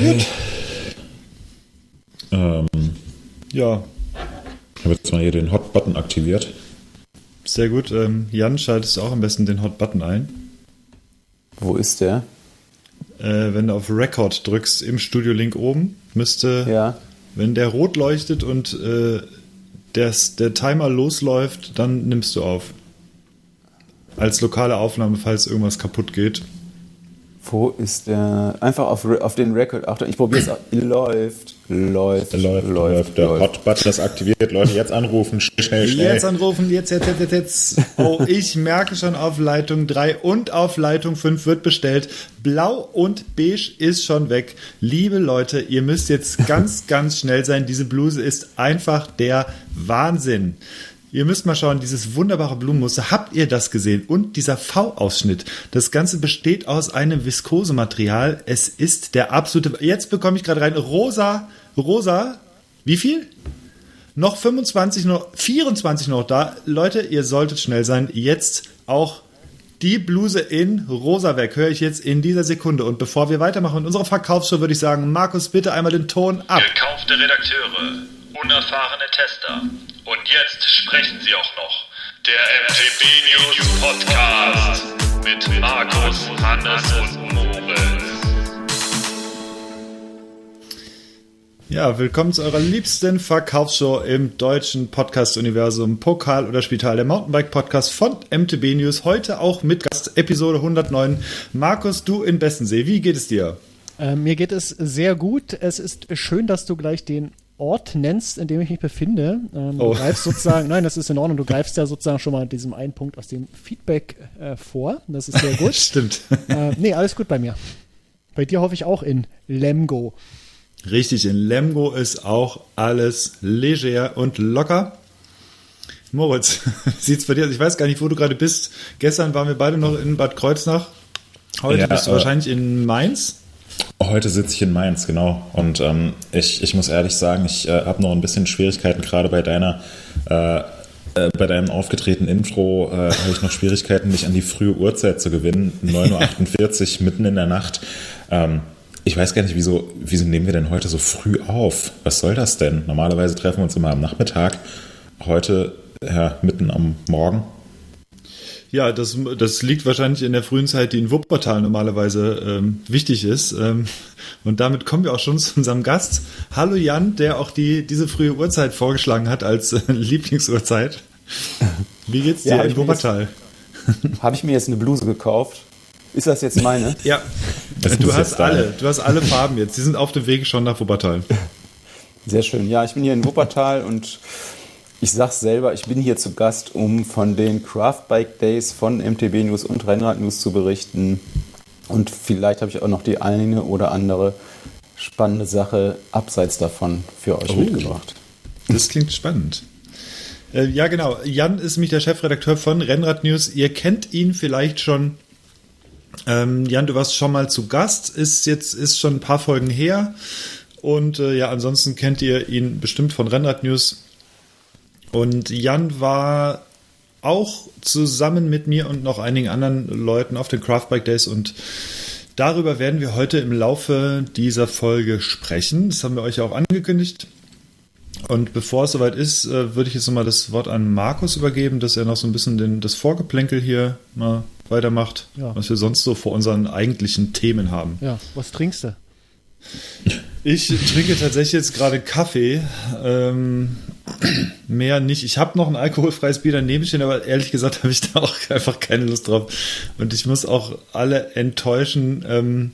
Okay. Ähm, ja. Ich habe jetzt mal hier den Hot-Button aktiviert. Sehr gut. Ähm, Jan, schaltest du auch am besten den Hot-Button ein? Wo ist der? Äh, wenn du auf Record drückst im Studio-Link oben, müsste, Ja. wenn der rot leuchtet und äh, das, der Timer losläuft, dann nimmst du auf. Als lokale Aufnahme, falls irgendwas kaputt geht. Wo ist der? Einfach auf, auf den Record. Achtung, ich probiere es. aus. Läuft, läuft, Läuft, läuft. Der Hot-Button ist aktiviert. Leute, jetzt anrufen. Schnell, schnell, schnell. Jetzt anrufen, jetzt, jetzt, jetzt, jetzt, jetzt. Oh, ich merke schon auf Leitung 3 und auf Leitung 5 wird bestellt. Blau und beige ist schon weg. Liebe Leute, ihr müsst jetzt ganz, ganz schnell sein. Diese Bluse ist einfach der Wahnsinn. Ihr müsst mal schauen, dieses wunderbare Blumenmuster. Habt ihr das gesehen? Und dieser V-Ausschnitt. Das Ganze besteht aus einem Viskosematerial. Es ist der absolute. Jetzt bekomme ich gerade rein. Rosa, rosa. Wie viel? Noch 25, noch 24 noch da. Leute, ihr solltet schnell sein. Jetzt auch die Bluse in rosa weg. Höre ich jetzt in dieser Sekunde. Und bevor wir weitermachen in unserer Verkaufsshow, würde ich sagen, Markus, bitte einmal den Ton ab. Gekaufte Redakteure, unerfahrene Tester. Und jetzt sprechen sie auch noch. Der MTB News Podcast mit Markus, Hannes und Moritz. Ja, willkommen zu eurer liebsten Verkaufsshow im deutschen Podcast-Universum Pokal oder Spital, der Mountainbike-Podcast von MTB News. Heute auch mit Gast Episode 109. Markus, du in Bessensee. Wie geht es dir? Äh, mir geht es sehr gut. Es ist schön, dass du gleich den Ort nennst, in dem ich mich befinde. Ähm, Oh. Du greifst sozusagen, nein, das ist in Ordnung, du greifst ja sozusagen schon mal diesem einen Punkt aus dem Feedback äh, vor. Das ist sehr gut. Stimmt. äh, nee, alles gut bei mir. Bei dir hoffe ich auch in Lemgo. Richtig, in Lemgo ist auch alles leger und locker. Moritz, wie sieht's bei dir aus? Ich weiß gar nicht, wo du gerade bist. Gestern waren wir beide noch in Bad Kreuznach. Heute Ja, bist du äh, wahrscheinlich in Mainz. Heute sitze ich in Mainz, genau. Und ähm, ich, ich muss ehrlich sagen, ich äh, habe noch ein bisschen Schwierigkeiten, gerade bei deiner, äh, äh, bei deinem aufgetretenen Intro äh, habe ich noch Schwierigkeiten, mich an die frühe Uhrzeit zu gewinnen. 9.48 Uhr mitten in der Nacht. Ähm, ich weiß gar nicht, wieso, wieso nehmen wir denn heute so früh auf? Was soll das denn? Normalerweise treffen wir uns immer am Nachmittag. Heute ja, mitten am Morgen. Ja, das, das liegt wahrscheinlich in der frühen Zeit, die in Wuppertal normalerweise ähm, wichtig ist. Ähm, und damit kommen wir auch schon zu unserem Gast. Hallo Jan, der auch die, diese frühe Uhrzeit vorgeschlagen hat als äh, Lieblingsuhrzeit. Wie geht's dir Ja, in Wuppertal? Habe ich mir jetzt eine Bluse gekauft? Ist das jetzt meine? Ja, Das du hast alle, du hast alle Farben jetzt. Die sind auf dem Weg schon nach Wuppertal. Sehr schön. Ja, ich bin hier in Wuppertal und ich sag's selber, ich bin hier zu Gast, um von den Craft Bike Days von MTB News und Rennrad News zu berichten. Und vielleicht habe ich auch noch die eine oder andere spannende Sache abseits davon für euch Oh. mitgebracht. Das klingt spannend. Äh, ja, genau. Jan ist mich der Chefredakteur von Rennrad News. Ihr kennt ihn vielleicht schon. Ähm, Jan, du warst schon mal zu Gast, ist jetzt ist schon ein paar Folgen her. Und äh, ja, ansonsten kennt ihr ihn bestimmt von Rennrad News. Und Jan war auch zusammen mit mir und noch einigen anderen Leuten auf den Craft Bike Days und darüber werden wir heute im Laufe dieser Folge sprechen. Das haben wir euch ja auch angekündigt. Und bevor es soweit ist, äh, würde ich jetzt nochmal das Wort an Markus übergeben, dass er noch so ein bisschen den, das Vorgeplänkel hier mal weitermacht, Ja. was wir sonst so vor unseren eigentlichen Themen haben. Ja, was trinkst du? Ich trinke tatsächlich jetzt gerade Kaffee. Ähm, mehr nicht. Ich habe noch ein alkoholfreies Bier daneben stehen, aber ehrlich gesagt habe ich da auch einfach keine Lust drauf. Und ich muss auch alle enttäuschen, ähm,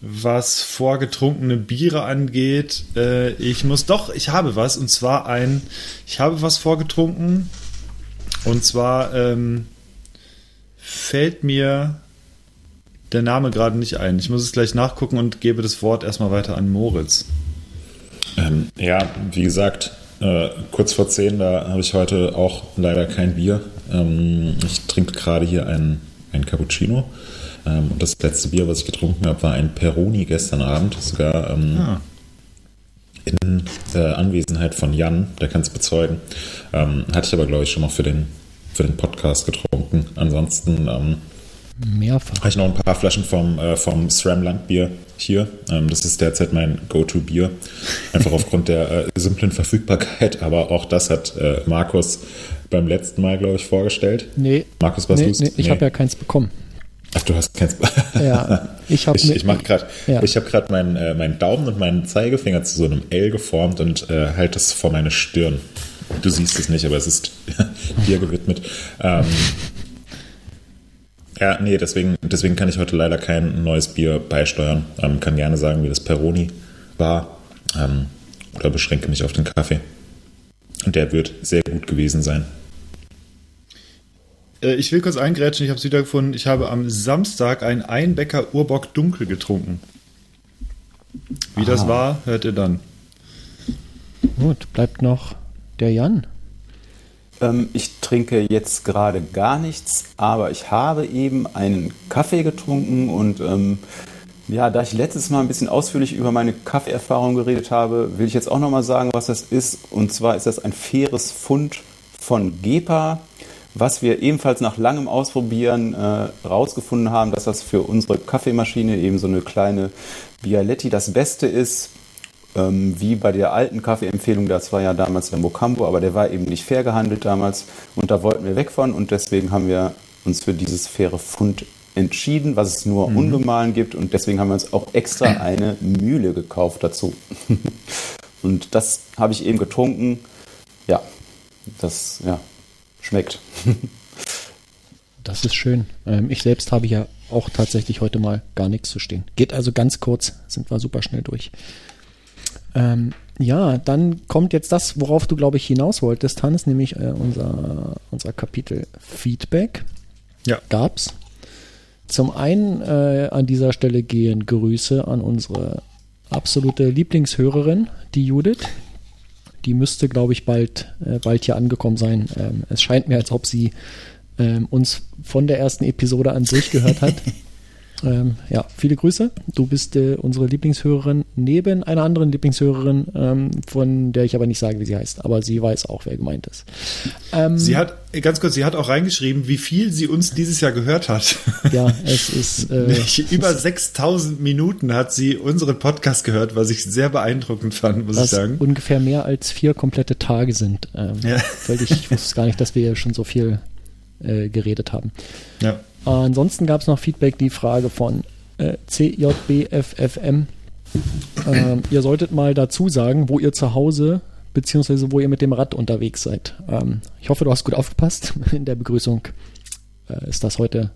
was vorgetrunkene Biere angeht. Äh, ich muss doch, ich habe was. Und zwar ein, ich habe was vorgetrunken. Und zwar ähm, fällt mir der Name gerade nicht ein. Ich muss es gleich nachgucken und gebe das Wort erstmal weiter an Moritz. Ähm, ja, wie gesagt, äh, kurz vor zehn, da habe ich heute auch leider kein Bier. Ähm, ich trinke gerade hier ein, ein Cappuccino. Ähm, und das letzte Bier, was ich getrunken habe, war ein Peroni gestern Abend. Sogar ähm, Ah. in äh, Anwesenheit von Jan, der kann es bezeugen. Ähm, hatte ich aber, glaube ich, schon mal für den, für den Podcast getrunken. Ansonsten ähm, Mehrfach. habe ich noch ein paar Flaschen vom, äh, vom SRAM Landbier hier. Ähm, das ist derzeit mein Go-To-Bier. Einfach aufgrund der äh, simplen Verfügbarkeit. Aber auch das hat äh, Markus beim letzten Mal, glaube ich, vorgestellt. Nee. Markus, was nee, du nee, Ich habe ja keins bekommen. Ach, du hast keins. Ja, ich habe ich, ich mach grad, Ja. ich habe gerade meinen, äh, meinen Daumen und meinen Zeigefinger zu so einem L geformt und äh, halte es vor meine Stirn. Du siehst es nicht, aber es ist dir gewidmet. Ähm, ja, nee, deswegen, deswegen kann ich heute leider kein neues Bier beisteuern. Ähm, kann gerne sagen, wie das Peroni war. Ähm, oder beschränke mich auf den Kaffee. Und der wird sehr gut gewesen sein. Äh, Ich will kurz eingrätschen, ich habe es wiedergefunden. Ich habe am Samstag ein Einbecker Urbock Dunkel getrunken. Wie das war, hört ihr dann. Gut, bleibt noch der Jan. Ähm, ich trinke jetzt gerade gar nichts, aber ich habe eben einen Kaffee getrunken und ähm, ja, da ich letztes Mal ein bisschen ausführlich über meine Kaffeeerfahrung geredet habe, will ich jetzt auch nochmal sagen, was das ist. Und zwar ist das ein faires Fund von Gepa, was wir ebenfalls nach langem Ausprobieren äh, haben, dass das für unsere Kaffeemaschine eben so eine kleine Bialetti das Beste ist. Ähm, wie bei der alten Kaffeeempfehlung, das war ja damals der Mocambo, aber der war eben nicht fair gehandelt damals und da wollten wir weg von und deswegen haben wir uns für dieses faire Fund entschieden, was es nur ungemahlen gibt und deswegen haben wir uns auch extra eine Mühle gekauft dazu. und das habe ich eben getrunken. Ja, das ja, schmeckt. Das ist schön. Ähm, ich selbst habe ja auch tatsächlich heute mal gar nichts zu stehen. Geht also ganz kurz, sind wir super schnell durch. Ähm, ja, dann kommt jetzt das, worauf du, glaube ich, hinaus wolltest, Hannes, nämlich äh, unser, unser Kapitel Feedback. Ja. Gab's. Zum einen äh, an dieser Stelle gehen Grüße an unsere absolute Lieblingshörerin, die Judith. Die müsste, glaube ich, bald, äh, bald hier angekommen sein. Ähm, es scheint mir, als ob sie ähm, uns von der ersten Episode an durchgehört hat. ähm, ja, viele Grüße. Du bist äh, unsere Lieblingshörerin neben einer anderen Lieblingshörerin, ähm, von der ich aber nicht sage, wie sie heißt. Aber sie weiß auch, wer gemeint ist. Ähm, Sie hat, äh, ganz kurz, sie hat auch reingeschrieben, wie viel sie uns dieses Jahr gehört hat. ja, es ist. Äh, Über 6000 Minuten hat sie unseren Podcast gehört, was ich sehr beeindruckend fand, muss ich sagen. ungefähr mehr als vier komplette Tage sind. Ähm, Ja. Völlig, ich wusste gar nicht, dass wir schon so viel äh, geredet haben. Ja. Ansonsten gab es noch Feedback, die Frage von äh, CJBFFM. Ähm, ihr solltet mal dazu sagen, wo ihr zu Hause beziehungsweise wo ihr mit dem Rad unterwegs seid. Ähm, ich hoffe, du hast gut aufgepasst. In der Begrüßung äh, ist das heute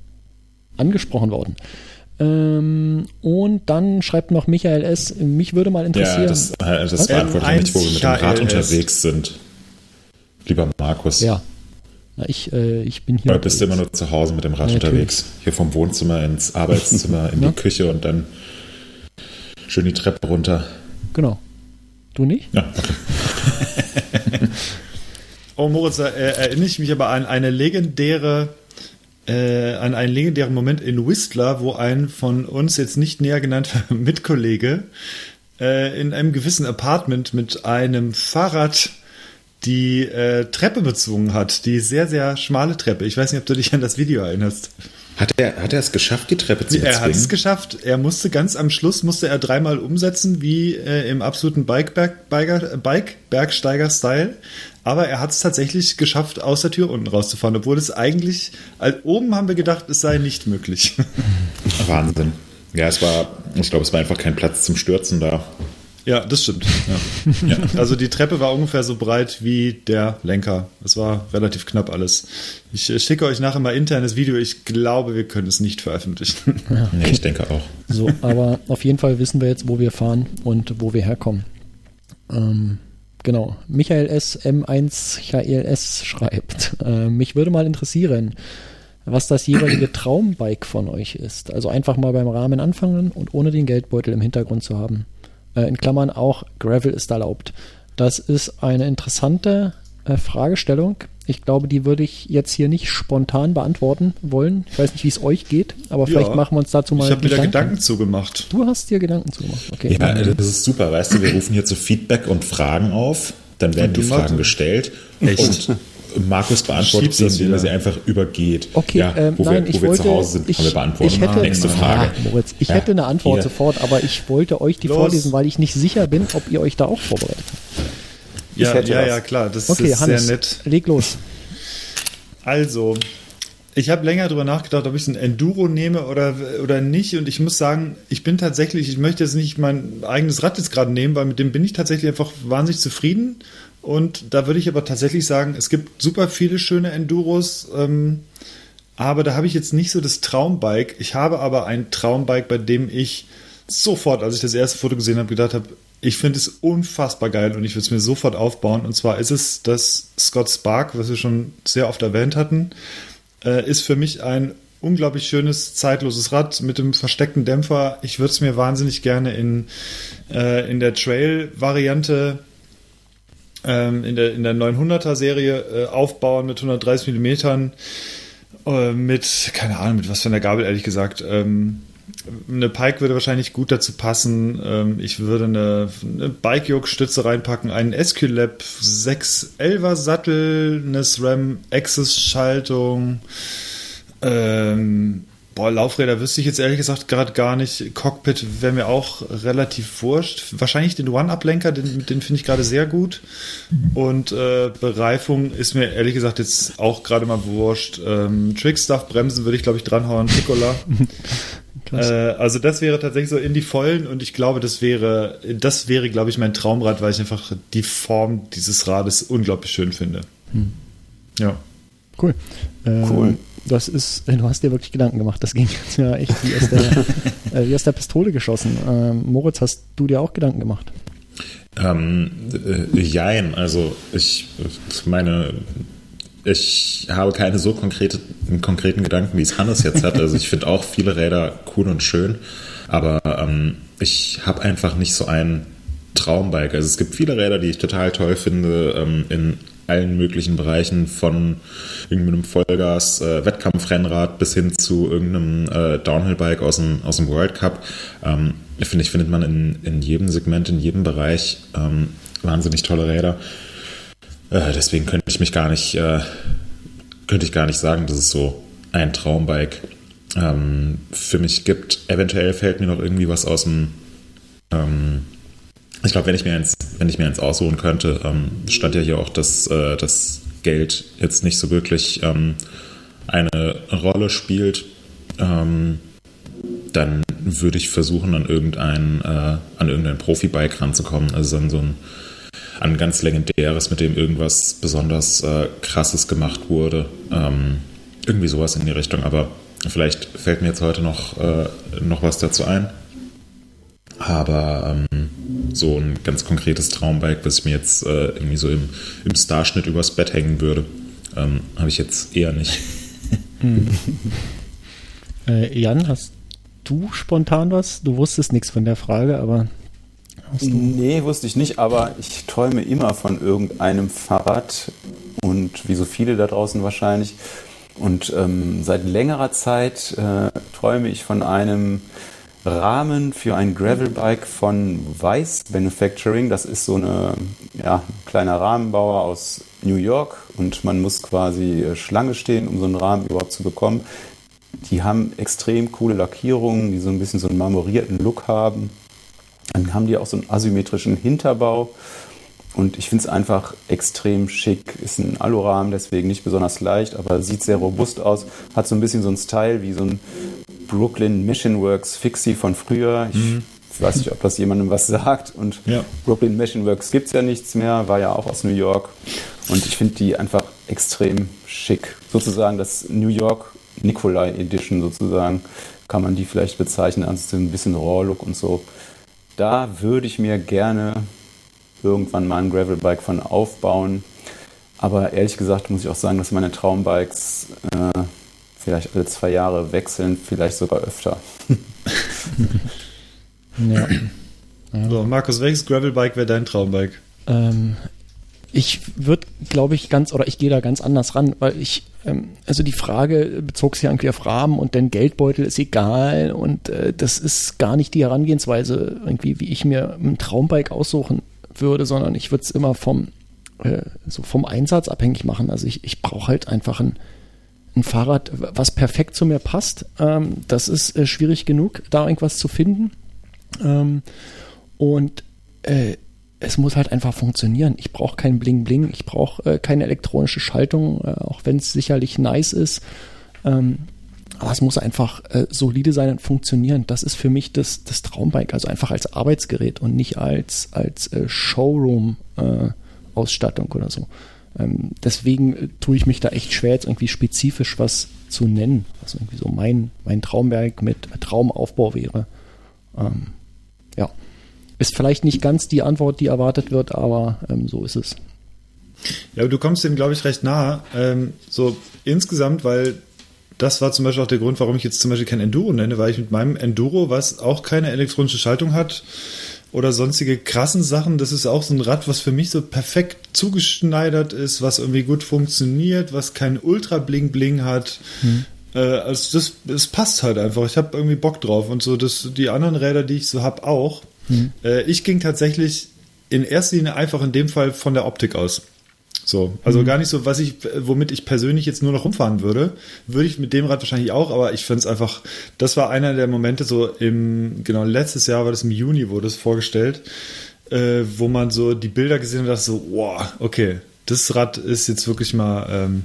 angesprochen worden. Ähm, und dann schreibt noch Michael S. Mich würde mal interessieren. Ja, das, äh, das beantwortet nicht, wo wir mit dem Rad M1 unterwegs sind. Lieber Markus. Ja. Na, ich, äh, ich bin hier. Oder bist du immer nur zu Hause mit dem Rad Ja, natürlich. unterwegs? Hier vom Wohnzimmer ins Arbeitszimmer, in Ja. die Küche und dann schön die Treppe runter. Genau. Du nicht? Ja, okay. Oh, Moritz, da äh, erinnere ich mich aber an eine legendäre, äh, an einen legendären Moment in Whistler, wo ein von uns jetzt nicht näher genannter Mitkollege äh, in einem gewissen Apartment mit einem Fahrrad die äh, Treppe bezwungen hat. Die sehr, sehr schmale Treppe. Ich weiß nicht, ob du dich an das Video erinnerst. Hat er, hat er es geschafft, die Treppe zu Er hat es bezwingen? geschafft. Er musste ganz am Schluss musste er dreimal umsetzen, wie äh, im absoluten Bike-Bergsteiger-Style. Bike Bergsteiger-Style. Aber er hat es tatsächlich geschafft, aus der Tür unten rauszufahren, obwohl es eigentlich, also oben haben wir gedacht, es sei nicht möglich. Wahnsinn. Ja, es war, ich glaube, es war einfach kein Platz zum Stürzen da. Ja, das stimmt. Ja. Also die Treppe war ungefähr so breit wie der Lenker. Es war relativ knapp alles. Ich äh, schicke euch nachher mal internes Video. Ich glaube, wir können es nicht veröffentlichen. Nee, ich denke auch. So, aber auf jeden Fall wissen wir jetzt, wo wir fahren und wo wir herkommen. Ähm, genau. Michael S. M1 HLS schreibt, äh, mich würde mal interessieren, was das jeweilige Traumbike von euch ist. Also einfach mal beim Rahmen anfangen und ohne den Geldbeutel im Hintergrund zu haben. Äh, in Klammern auch Gravel ist erlaubt. Das ist eine interessante äh, Fragestellung. Ich glaube, die würde ich jetzt hier nicht spontan beantworten wollen. Ich weiß nicht, wie es euch geht, aber vielleicht Ja. machen wir uns dazu mal Ich habe wieder Gedanken zugemacht. Du hast dir Gedanken zugemacht. Okay. Ja, das ist super. Weißt du, wir rufen hier zu Feedback und Fragen auf. Dann werden die Fragen gestellt. Echt? Und Markus beantwortet sie, indem er sie einfach übergeht. Okay, ja, ähm, wo nein, wir, wo ich wir wollte, zu Hause sind, ich, haben wir beantwortet. ich hätte, Nächste Frage. Ah, Moritz, ich Ja, hätte eine Antwort hier. sofort, aber ich wollte euch die Los. vorlesen, weil ich nicht sicher bin, ob ihr euch da auch vorbereitet. Ja, hätte ja, was. ja, klar, das Okay, ist Hannes, sehr nett. leg los. Also, ich habe länger darüber nachgedacht, ob ich ein Enduro nehme oder, oder nicht. Und ich muss sagen, ich bin tatsächlich, ich möchte jetzt nicht mein eigenes Rad jetzt gerade nehmen, weil mit dem bin ich tatsächlich einfach wahnsinnig zufrieden. Und da würde ich aber tatsächlich sagen, es gibt super viele schöne Enduros. Ähm, aber da habe ich jetzt nicht so das Traumbike. Ich habe aber ein Traumbike, bei dem ich sofort, als ich das erste Foto gesehen habe, gedacht habe, ich finde es unfassbar geil und ich würde es mir sofort aufbauen. Und zwar ist es das Scott Spark, was wir schon sehr oft erwähnt hatten. Äh, ist für mich ein unglaublich schönes, zeitloses Rad mit dem versteckten Dämpfer. Ich würde es mir wahnsinnig gerne in, äh, in der Trail-Variante ähm, in der, in der 900er Serie äh, aufbauen mit 130 Millimetern äh, mit, keine Ahnung, mit was für einer Gabel, ehrlich gesagt. Ähm, eine Pike würde wahrscheinlich gut dazu passen. Ähm, ich würde eine, eine Bike-Yoke-Stütze reinpacken, einen SQ-Lab 611er Sattel, eine SRAM Access-Schaltung. Ähm, boah, Laufräder wüsste ich jetzt ehrlich gesagt gerade gar nicht. Cockpit wäre mir auch relativ wurscht. Wahrscheinlich den One-Up-Lenker, den, den finde ich gerade sehr gut. Und äh, Bereifung ist mir ehrlich gesagt jetzt auch gerade mal wurscht. Ähm, Trickstuff, Bremsen würde ich glaube ich dranhauen. Piccola. Äh, also das wäre tatsächlich so in die Vollen und ich glaube, das wäre, das wäre, glaube ich, mein Traumrad, weil ich einfach die Form dieses Rades unglaublich schön finde. Ja. Cool. Ähm, Cool. Das ist, du hast dir wirklich Gedanken gemacht. Das ging jetzt ja echt wie aus der, äh, wie aus der Pistole geschossen. Ähm, Moritz, hast du dir auch Gedanken gemacht? Ähm, äh, jein, also ich meine, ich habe keine so konkrete, konkreten Gedanken, wie es Hannes jetzt hat. Also ich finde auch viele Räder cool und schön, aber ähm, ich habe einfach nicht so ein Traumbike. Also es gibt viele Räder, die ich total toll finde, ähm, in allen möglichen Bereichen von irgendeinem Vollgas äh, Wettkampfrennrad bis hin zu irgendeinem äh, Downhill-Bike aus dem, aus dem World Cup. Ähm, finde ich, findet man in, in jedem Segment, in jedem Bereich ähm, wahnsinnig tolle Räder. Äh, deswegen könnte ich mich gar nicht, äh, könnte ich gar nicht sagen, dass es so ein Traumbike ähm, für mich gibt. Eventuell fällt mir noch irgendwie was aus dem ähm, ich glaube, wenn ich mir eins, wenn ich mir eins aussuchen könnte, ähm, stand ja hier auch, dass äh, das Geld jetzt nicht so wirklich ähm, eine Rolle spielt. Ähm, dann würde ich versuchen, an irgendein, äh, an irgendein Profibike ranzukommen. Also an so ein, an ganz legendäres, mit dem irgendwas besonders äh, krasses gemacht wurde. Ähm, irgendwie sowas in die Richtung. Aber vielleicht fällt mir jetzt heute noch, äh, noch was dazu ein. Aber ähm, so ein ganz konkretes Traumbike, was ich mir jetzt äh, irgendwie so im, im Starschnitt übers Bett hängen würde, ähm, habe ich jetzt eher nicht. Äh, Jan, hast du spontan was? Du wusstest nichts von der Frage, aber hast du. Nee, wusste ich nicht, aber ich träume immer von irgendeinem Fahrrad und wie so viele da draußen wahrscheinlich. Und ähm, seit längerer Zeit äh, träume ich von einem Rahmen für ein Gravelbike von Weiss Manufacturing. Das ist so eine ja, kleiner Rahmenbauer aus New York und man muss quasi äh, Schlange stehen, um so einen Rahmen überhaupt zu bekommen. Die haben extrem coole Lackierungen, die so ein bisschen so einen marmorierten Look haben. Dann haben die auch so einen asymmetrischen Hinterbau. Und ich finde es einfach extrem schick. Ist ein Alurahmen, deswegen nicht besonders leicht, aber sieht sehr robust aus. Hat so ein bisschen so einen Style wie so ein Brooklyn Mission Works Fixie von früher. Ich weiß nicht, ob das jemandem was sagt. Und Ja. Brooklyn Mission Works gibt es ja nichts mehr, war ja auch aus New York. Und ich finde die einfach extrem schick. Sozusagen das New York Nikolai Edition sozusagen kann man die vielleicht bezeichnen. Also so ein bisschen Raw-Look und so. Da würde ich mir gerne irgendwann mal ein Gravelbike von aufbauen. Aber ehrlich gesagt muss ich auch sagen, dass meine Traumbikes äh, vielleicht alle zwei Jahre wechseln, vielleicht sogar öfter. Ja. So, Markus, welches Gravelbike wäre dein Traumbike? Ähm, ich würde, glaube ich, ganz, oder ich gehe da ganz anders ran, weil ich, ähm, also die Frage bezog sich irgendwie auf Rahmen und den Geldbeutel ist egal und äh, das ist gar nicht die Herangehensweise irgendwie, wie ich mir ein Traumbike aussuchen würde, sondern ich würde es immer vom, äh, so vom Einsatz abhängig machen. Also ich, ich brauche halt einfach ein, ein Fahrrad, was perfekt zu mir passt. Ähm, das ist äh, schwierig genug, da irgendwas zu finden. Ähm, und äh, es muss halt einfach funktionieren. Ich brauche kein Bling Bling, ich brauche äh, keine elektronische Schaltung, äh, auch wenn es sicherlich nice ist. Ähm, aber es muss einfach äh, solide sein und funktionieren. Das ist für mich das, das Traumbike, also einfach als Arbeitsgerät und nicht als, als äh, Showroom-Ausstattung oder so. Ähm, deswegen äh, tue ich mich da echt schwer, jetzt irgendwie spezifisch was zu nennen, was irgendwie so mein, mein Traumwerk mit Traumaufbau wäre. Ähm, ja. Ist vielleicht nicht ganz die Antwort, die erwartet wird, aber ähm, so ist es. Ja, du kommst dem, glaube ich, recht nahe. Ähm, so insgesamt, weil das war zum Beispiel auch der Grund, warum ich jetzt zum Beispiel kein Enduro nenne, weil ich mit meinem Enduro, was auch keine elektronische Schaltung hat oder sonstige krassen Sachen, das ist auch so ein Rad, was für mich so perfekt zugeschneidert ist, was irgendwie gut funktioniert, was kein Ultra-Bling-Bling hat. Hm. Äh, also das, das passt halt einfach. Ich habe irgendwie Bock drauf und so das, die anderen Räder, die ich so habe, auch. Hm. Äh, ich ging tatsächlich in erster Linie einfach in dem Fall von der Optik aus. So, also mhm. gar nicht so, was ich, womit ich persönlich jetzt nur noch rumfahren würde, würde ich mit dem Rad wahrscheinlich auch, aber ich finde es einfach, das war einer der Momente so im, genau, letztes Jahr war das im Juni, wurde es vorgestellt, äh, wo man so die Bilder gesehen hat und dachte so, wow, okay, das Rad ist jetzt wirklich mal ähm,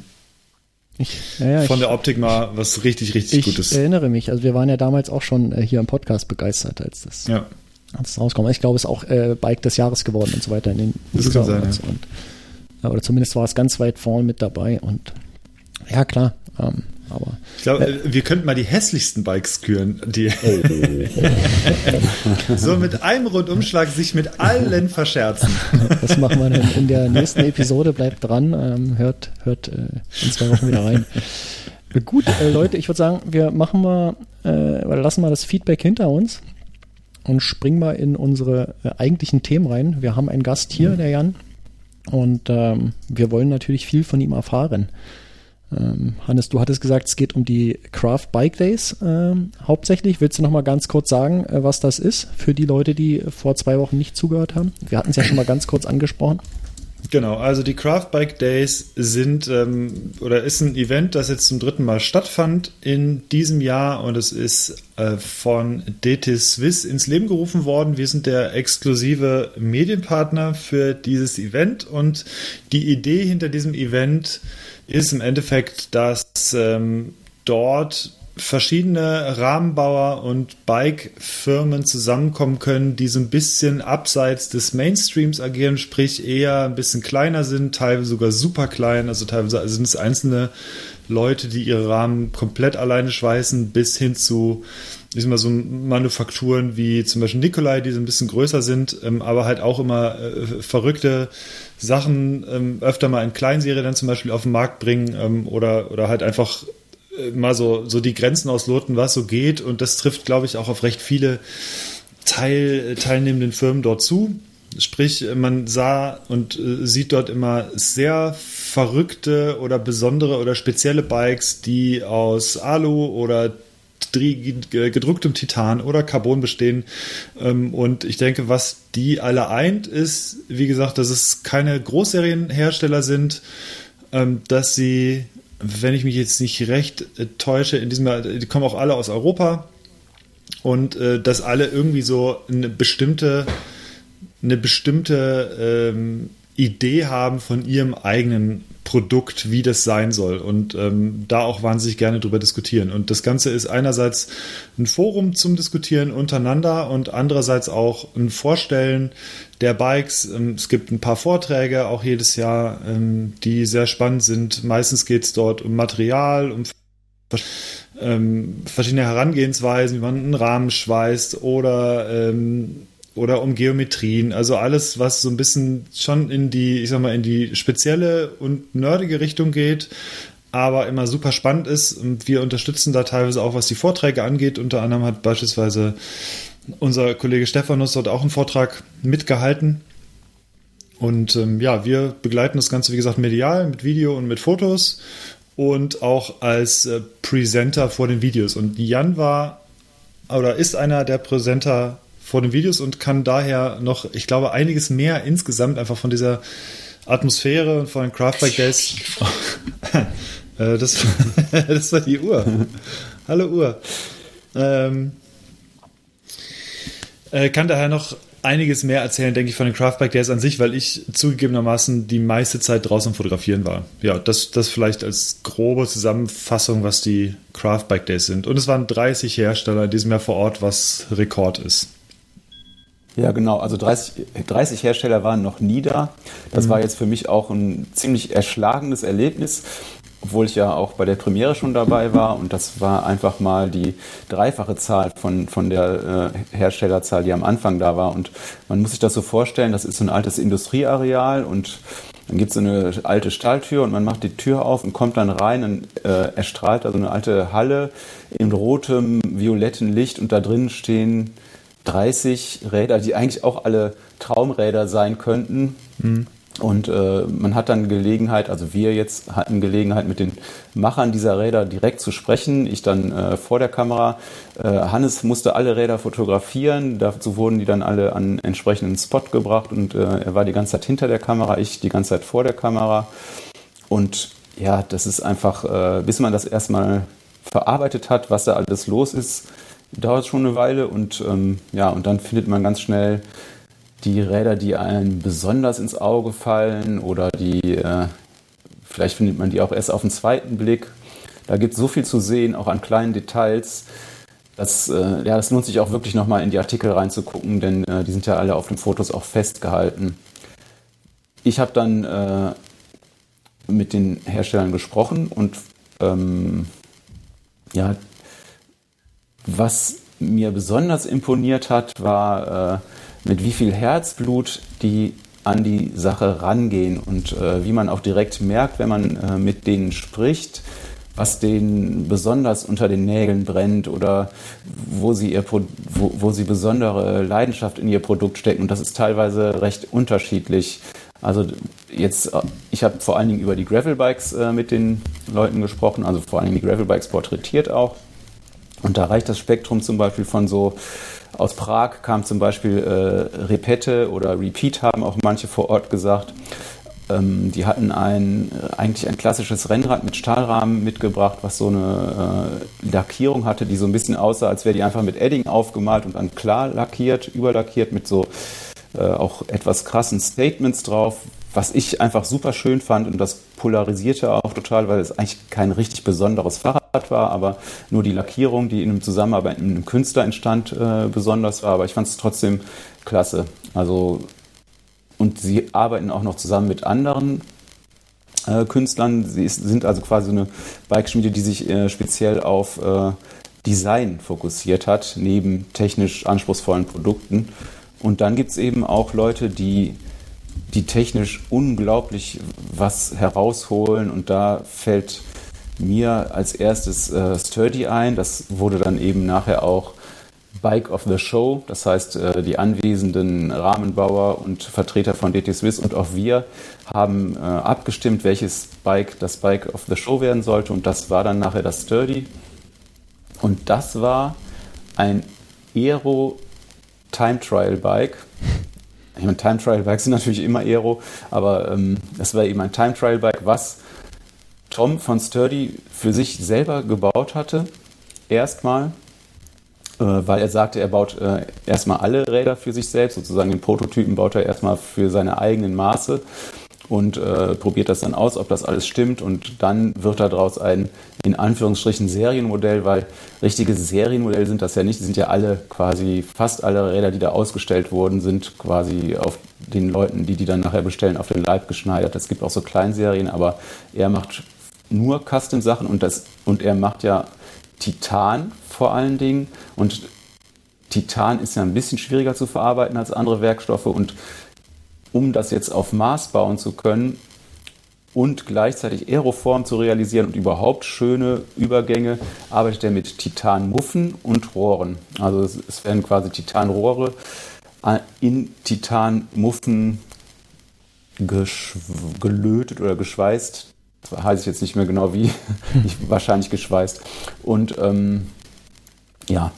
ich, ja, von ich, der Optik mal was richtig, richtig ich Gutes. Ich erinnere mich, also wir waren ja damals auch schon äh, hier im Podcast begeistert, als das, ja. als das rauskam. Ich glaube, es ist auch äh, Bike des Jahres geworden und so weiter in den das kann sein, ja. und oder zumindest war es ganz weit vorne mit dabei und ja klar, ähm, aber ich glaube, äh, wir könnten mal die hässlichsten Bikes küren, die so mit einem Rundumschlag sich mit allen verscherzen. Das machen wir dann in der nächsten Episode. Bleibt dran, ähm, hört, hört äh, in zwei Wochen wieder rein. Gut, äh, Leute, ich würde sagen, wir machen mal, äh, lassen mal das Feedback hinter uns und springen mal in unsere äh, eigentlichen Themen rein. Wir haben einen Gast hier, der Jan. Und ähm, wir wollen natürlich viel von ihm erfahren. Ähm, Hannes, du hattest gesagt, es geht um die Craft Bike Days ähm, hauptsächlich. Willst du noch mal ganz kurz sagen, äh, was das ist für die Leute, die vor zwei Wochen nicht zugehört haben? Wir hatten es ja schon mal ganz kurz angesprochen. Genau, also die Craft Bike Days sind ähm, oder ist ein Event, das jetzt zum dritten Mal stattfand in diesem Jahr und es ist äh, von DT Swiss ins Leben gerufen worden. Wir sind der exklusive Medienpartner für dieses Event und die Idee hinter diesem Event ist im Endeffekt, dass ähm, dort verschiedene Rahmenbauer und Bike-Firmen zusammenkommen können, die so ein bisschen abseits des Mainstreams agieren, sprich eher ein bisschen kleiner sind, teilweise sogar super klein, also teilweise sind es einzelne Leute, die ihre Rahmen komplett alleine schweißen, bis hin zu ich sag mal, so Manufakturen wie zum Beispiel Nikolai, die so ein bisschen größer sind, ähm, aber halt auch immer äh, verrückte Sachen ähm, öfter mal in Kleinserie dann zum Beispiel auf den Markt bringen ähm, oder, oder halt einfach mal so, so die Grenzen ausloten, was so geht. Und das trifft, glaube ich, auch auf recht viele Teil, teilnehmenden Firmen dort zu. Sprich, man sah und äh, sieht dort immer sehr verrückte oder besondere oder spezielle Bikes, die aus Alu oder gedrucktem Titan oder Carbon bestehen. Ähm, und ich denke, was die alle eint, ist, wie gesagt, dass es keine Großserienhersteller sind, ähm, dass sie wenn ich mich jetzt nicht recht äh, täusche, in diesem Jahr, die kommen auch alle aus Europa und äh, dass alle irgendwie so eine bestimmte, eine bestimmte ähm, Idee haben von ihrem eigenen Produkt, wie das sein soll. Und ähm, da auch wahnsinnig gerne drüber diskutieren. Und das Ganze ist einerseits ein Forum zum Diskutieren untereinander und andererseits auch ein Vorstellen der Bikes. Ähm, es gibt ein paar Vorträge auch jedes Jahr, ähm, die sehr spannend sind. Meistens geht es dort um Material, um ähm, verschiedene Herangehensweisen, wie man einen Rahmen schweißt oder oder um Geometrien, also alles, was so ein bisschen schon in die, ich sag mal, in die spezielle und nerdige Richtung geht, aber immer super spannend ist. Und wir unterstützen da teilweise auch, was die Vorträge angeht. Unter anderem hat beispielsweise unser Kollege Stephanus dort auch einen Vortrag mitgehalten. Und ähm, ja, wir begleiten das Ganze, wie gesagt, medial mit Video und mit Fotos und auch als äh, Presenter vor den Videos. Und Jan war oder ist einer der Präsenter vor den Videos und kann daher noch, ich glaube, einiges mehr insgesamt einfach von dieser Atmosphäre und von den Craftback Days. Äh, das, das war die Uhr. Hallo Uhr. Ähm, äh, kann daher noch einiges mehr erzählen, denke ich, von den Craftback Days an sich, weil ich zugegebenermaßen die meiste Zeit draußen fotografieren war. Ja, das, das vielleicht als grobe Zusammenfassung, was die Craftback Days sind. Und es waren 30 Hersteller in diesem Jahr vor Ort, was Rekord ist. Ja, genau. Also 30, 30 Hersteller waren noch nie da. Das mhm. war jetzt für mich auch ein ziemlich erschlagendes Erlebnis obwohl ich ja auch bei der Premiere schon dabei war und das war einfach mal die dreifache Zahl von, von der äh, Herstellerzahl, die am Anfang da war. Und man muss sich das so vorstellen, das ist so ein altes Industrieareal und dann gibt es so eine alte Stahltür und man macht die Tür auf und kommt dann rein und äh, erstrahlt also eine alte Halle in rotem, violetten Licht und da drin stehen 30 Räder, die eigentlich auch alle Traumräder sein könnten. Mhm. Und äh, man hat dann Gelegenheit, also wir jetzt hatten Gelegenheit, mit den Machern dieser Räder direkt zu sprechen. Ich dann äh, vor der Kamera. Äh, Hannes musste alle Räder fotografieren. Dazu wurden die dann alle an entsprechenden Spot gebracht und äh, er war die ganze Zeit hinter der Kamera, ich die ganze Zeit vor der Kamera. Und ja, das ist einfach, äh, bis man das erstmal verarbeitet hat, was da alles los ist, dauert schon eine Weile und ähm, ja, und dann findet man ganz schnell die Räder, die einem besonders ins Auge fallen oder die, äh, vielleicht findet man die auch erst auf den zweiten Blick. Da gibt es so viel zu sehen, auch an kleinen Details. Das, äh, ja, das lohnt sich auch wirklich nochmal in die Artikel reinzugucken, denn äh, die sind ja alle auf den Fotos auch festgehalten. Ich habe dann äh, mit den Herstellern gesprochen und ähm, ja, was mir besonders imponiert hat, war äh, mit wie viel Herzblut die an die Sache rangehen und äh, wie man auch direkt merkt, wenn man äh, mit denen spricht, was denen besonders unter den Nägeln brennt oder wo sie, ihr wo, wo sie besondere Leidenschaft in ihr Produkt stecken. Und das ist teilweise recht unterschiedlich. Also jetzt, ich habe vor allen Dingen über die Gravelbikes äh, mit den Leuten gesprochen, also vor allen Dingen die Gravelbikes porträtiert auch. Und da reicht das Spektrum zum Beispiel von so aus Prag kam zum Beispiel äh, Repette oder Repeat, haben auch manche vor Ort gesagt. Ähm, die hatten ein, äh, eigentlich ein klassisches Rennrad mit Stahlrahmen mitgebracht, was so eine äh, Lackierung hatte, die so ein bisschen aussah, als wäre die einfach mit Edding aufgemalt und dann klar lackiert, überlackiert mit so äh, auch etwas krassen Statements drauf, was ich einfach super schön fand und das polarisierte auch total, weil es eigentlich kein richtig besonderes Fahrrad war, aber nur die Lackierung, die in einem Zusammenarbeit mit einem Künstler entstand, äh, besonders war. Aber ich fand es trotzdem klasse. Also und sie arbeiten auch noch zusammen mit anderen äh, Künstlern. Sie ist, sind also quasi eine Bikeschmiede, die sich äh, speziell auf äh, Design fokussiert hat, neben technisch anspruchsvollen Produkten. Und dann gibt es eben auch Leute, die die technisch unglaublich was herausholen und da fällt mir als erstes äh, Sturdy ein. Das wurde dann eben nachher auch Bike of the Show. Das heißt, äh, die anwesenden Rahmenbauer und Vertreter von DT Swiss und auch wir haben äh, abgestimmt, welches Bike das Bike of the Show werden sollte. Und das war dann nachher das Sturdy. Und das war ein Aero Time Trial Bike ich meine, Time Trial Bikes sind natürlich immer Aero, aber ähm, das war eben ein Time Trial Bike, was Tom von Sturdy für sich selber gebaut hatte. Erstmal, äh, weil er sagte, er baut äh, erstmal alle Räder für sich selbst, sozusagen den Prototypen baut er erstmal für seine eigenen Maße und äh, probiert das dann aus, ob das alles stimmt. Und dann wird daraus ein in Anführungsstrichen Serienmodell, weil richtige Serienmodelle sind das ja nicht, die sind ja alle quasi, fast alle Räder, die da ausgestellt wurden, sind quasi auf den Leuten, die die dann nachher bestellen, auf den Leib geschneidert. Es gibt auch so Kleinserien, aber er macht nur Custom-Sachen und, und er macht ja Titan vor allen Dingen. Und Titan ist ja ein bisschen schwieriger zu verarbeiten als andere Werkstoffe und um das jetzt auf Maß bauen zu können und gleichzeitig Aeroform zu realisieren und überhaupt schöne Übergänge, arbeitet er mit Titanmuffen und Rohren. Also es, werden quasi Titanrohre äh, in Titanmuffen gelötet oder geschweißt. Das weiß ich jetzt nicht mehr genau wie. wahrscheinlich geschweißt. Und ähm, ja,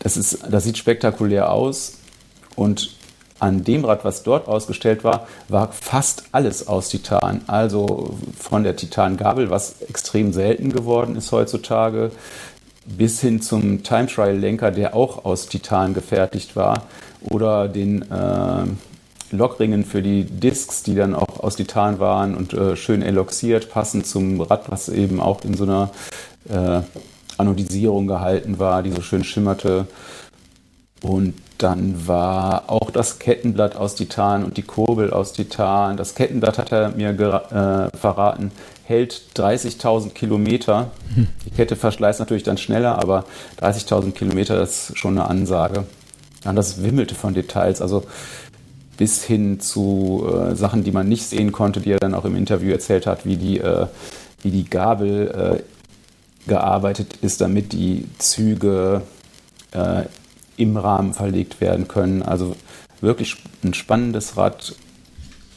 das, ist, das sieht spektakulär aus. Und an dem Rad, was dort ausgestellt war, war fast alles aus Titan. Also von der Titan-Gabel, was extrem selten geworden ist heutzutage, bis hin zum Time Trial Lenker, der auch aus Titan gefertigt war, oder den äh, Lockringen für die Discs, die dann auch aus Titan waren und äh, schön eloxiert, passend zum Rad, was eben auch in so einer äh, Anodisierung gehalten war, die so schön schimmerte. Und dann war auch das Kettenblatt aus Titan und die Kurbel aus Titan. Das Kettenblatt hat er mir äh, verraten, hält 30.000 Kilometer. Hm. Die Kette verschleißt natürlich dann schneller, aber 30.000 Kilometer, das ist schon eine Ansage. Ja, das wimmelte von Details, also bis hin zu äh, Sachen, die man nicht sehen konnte, die er dann auch im Interview erzählt hat, wie die, äh, wie die Gabel äh, gearbeitet ist, damit die Züge äh, im Rahmen verlegt werden können. Also wirklich ein spannendes Rad.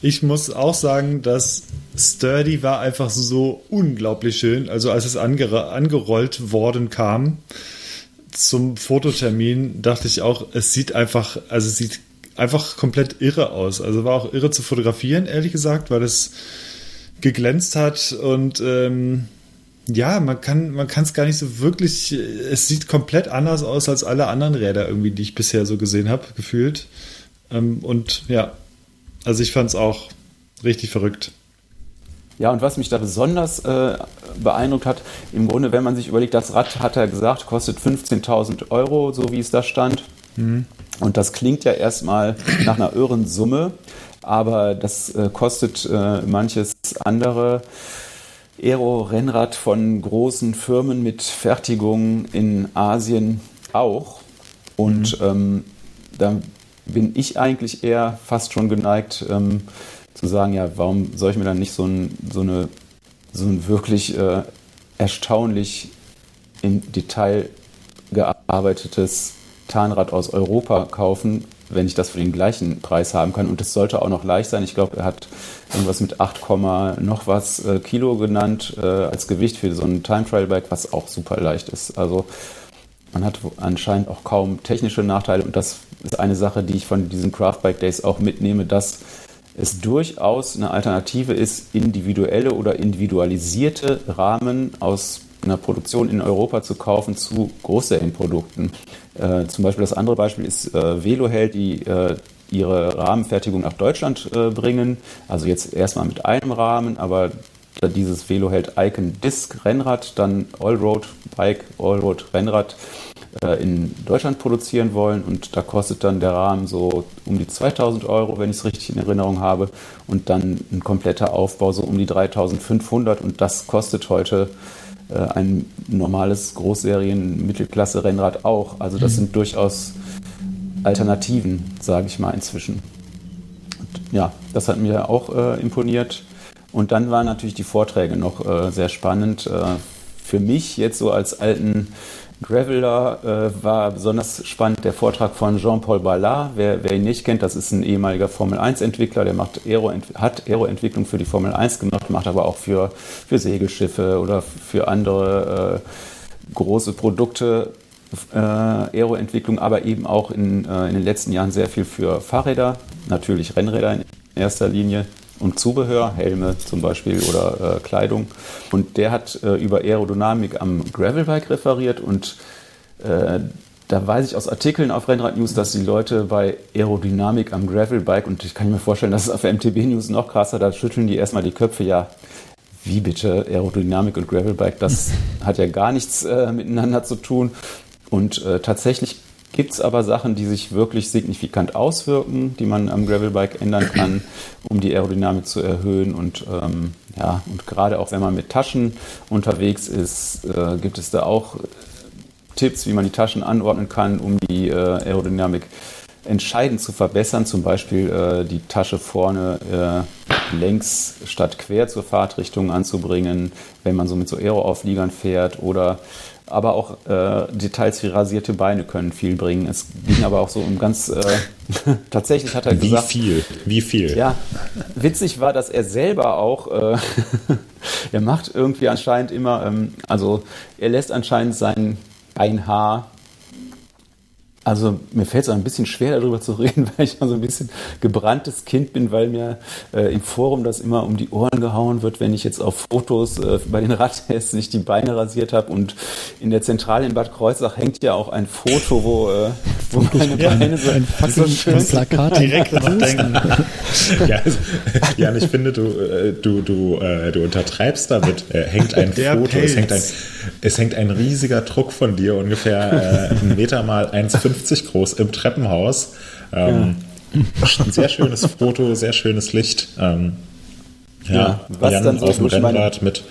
Ich muss auch sagen, dass Sturdy war einfach so unglaublich schön. Also als es ange angerollt worden kam zum Fototermin, dachte ich auch, es sieht einfach, also es sieht einfach komplett irre aus. Also war auch irre zu fotografieren, ehrlich gesagt, weil es geglänzt hat und ähm, ja, man kann man kann es gar nicht so wirklich. Es sieht komplett anders aus als alle anderen Räder irgendwie, die ich bisher so gesehen habe, gefühlt. Ähm, und ja, also ich fand es auch richtig verrückt. Ja, und was mich da besonders äh, beeindruckt hat, im Grunde, wenn man sich überlegt, das Rad hat er gesagt, kostet 15.000 Euro, so wie es da stand. Mhm. Und das klingt ja erstmal nach einer irren Summe, aber das äh, kostet äh, manches andere Aero-Rennrad von großen Firmen mit Fertigung in Asien auch. Und mhm. ähm, da bin ich eigentlich eher fast schon geneigt ähm, zu sagen, ja, warum soll ich mir dann nicht so ein, so eine, so ein wirklich äh, erstaunlich im Detail gearbeitetes Tarnrad aus Europa kaufen, wenn ich das für den gleichen Preis haben kann. Und es sollte auch noch leicht sein. Ich glaube, er hat irgendwas mit 8, noch was äh, Kilo genannt äh, als Gewicht für so ein Time Trial Bike, was auch super leicht ist. Also man hat anscheinend auch kaum technische Nachteile und das ist eine Sache, die ich von diesen Craft Bike Days auch mitnehme, dass es durchaus eine Alternative ist, individuelle oder individualisierte Rahmen aus einer Produktion in Europa zu kaufen zu Großserienprodukten. Äh, zum Beispiel das andere Beispiel ist äh, Veloheld, die äh, ihre Rahmenfertigung nach Deutschland äh, bringen. Also jetzt erstmal mit einem Rahmen, aber dieses Veloheld Icon Disc Rennrad, dann Allroad Bike, Allroad Rennrad äh, in Deutschland produzieren wollen. Und da kostet dann der Rahmen so um die 2000 Euro, wenn ich es richtig in Erinnerung habe. Und dann ein kompletter Aufbau so um die 3500 und das kostet heute ein normales Großserien-Mittelklasse-Rennrad auch. Also das mhm. sind durchaus Alternativen, sage ich mal inzwischen. Und ja, das hat mir auch äh, imponiert. Und dann waren natürlich die Vorträge noch äh, sehr spannend. Äh, für mich jetzt so als alten Graveler äh, war besonders spannend der Vortrag von Jean-Paul Ballard. Wer, wer, ihn nicht kennt, das ist ein ehemaliger Formel-1-Entwickler, der macht Aero, hat Aero-Entwicklung für die Formel 1 gemacht, macht aber auch für, für Segelschiffe oder für andere äh, große Produkte äh, Aero-Entwicklung, aber eben auch in, äh, in den letzten Jahren sehr viel für Fahrräder, natürlich Rennräder in erster Linie und Zubehör, Helme zum Beispiel oder äh, Kleidung. Und der hat äh, über Aerodynamik am Gravelbike referiert und äh, da weiß ich aus Artikeln auf Rennrad News, dass die Leute bei Aerodynamik am Gravelbike, und ich kann mir vorstellen, dass es auf MTB News noch krasser, da schütteln die erstmal die Köpfe, ja, wie bitte Aerodynamik und Gravelbike, das hat ja gar nichts äh, miteinander zu tun. Und äh, tatsächlich Gibt es aber Sachen, die sich wirklich signifikant auswirken, die man am Gravelbike ändern kann, um die Aerodynamik zu erhöhen. Und ähm, ja, und gerade auch wenn man mit Taschen unterwegs ist, äh, gibt es da auch Tipps, wie man die Taschen anordnen kann, um die äh, Aerodynamik entscheidend zu verbessern. Zum Beispiel äh, die Tasche vorne äh, längs statt quer zur Fahrtrichtung anzubringen, wenn man so mit so Aero-Aufliegern fährt oder aber auch äh, Details wie rasierte Beine können viel bringen. Es ging aber auch so um ganz, äh, tatsächlich hat er wie gesagt. Wie viel? Wie viel? Ja, witzig war, dass er selber auch, äh, er macht irgendwie anscheinend immer, ähm, also er lässt anscheinend sein Beinhaar Also mir fällt es ein bisschen schwer darüber zu reden, weil ich mal so ein bisschen gebranntes Kind bin, weil mir äh, im Forum das immer um die Ohren gehauen wird, wenn ich jetzt auf Fotos äh, bei den Radtests nicht die Beine rasiert habe. Und in der Zentrale in Bad Kreuznach hängt ja auch ein Foto, wo, äh, wo meine Ja, Beine so ein fucking schön Plakat. Direkt nachdenken. Ja, also, Jan, ich finde, du, äh, du, du, äh, du untertreibst damit. Äh, hängt ein Der Foto, es hängt ein, es hängt ein riesiger Druck von dir, ungefähr äh, einen Meter mal 1,50 groß im Treppenhaus. Ähm, Ein sehr schönes Foto, sehr schönes Licht. Ähm, ja, Ja, was Jan dann so auf dem zwischen meine- Rennrad mit,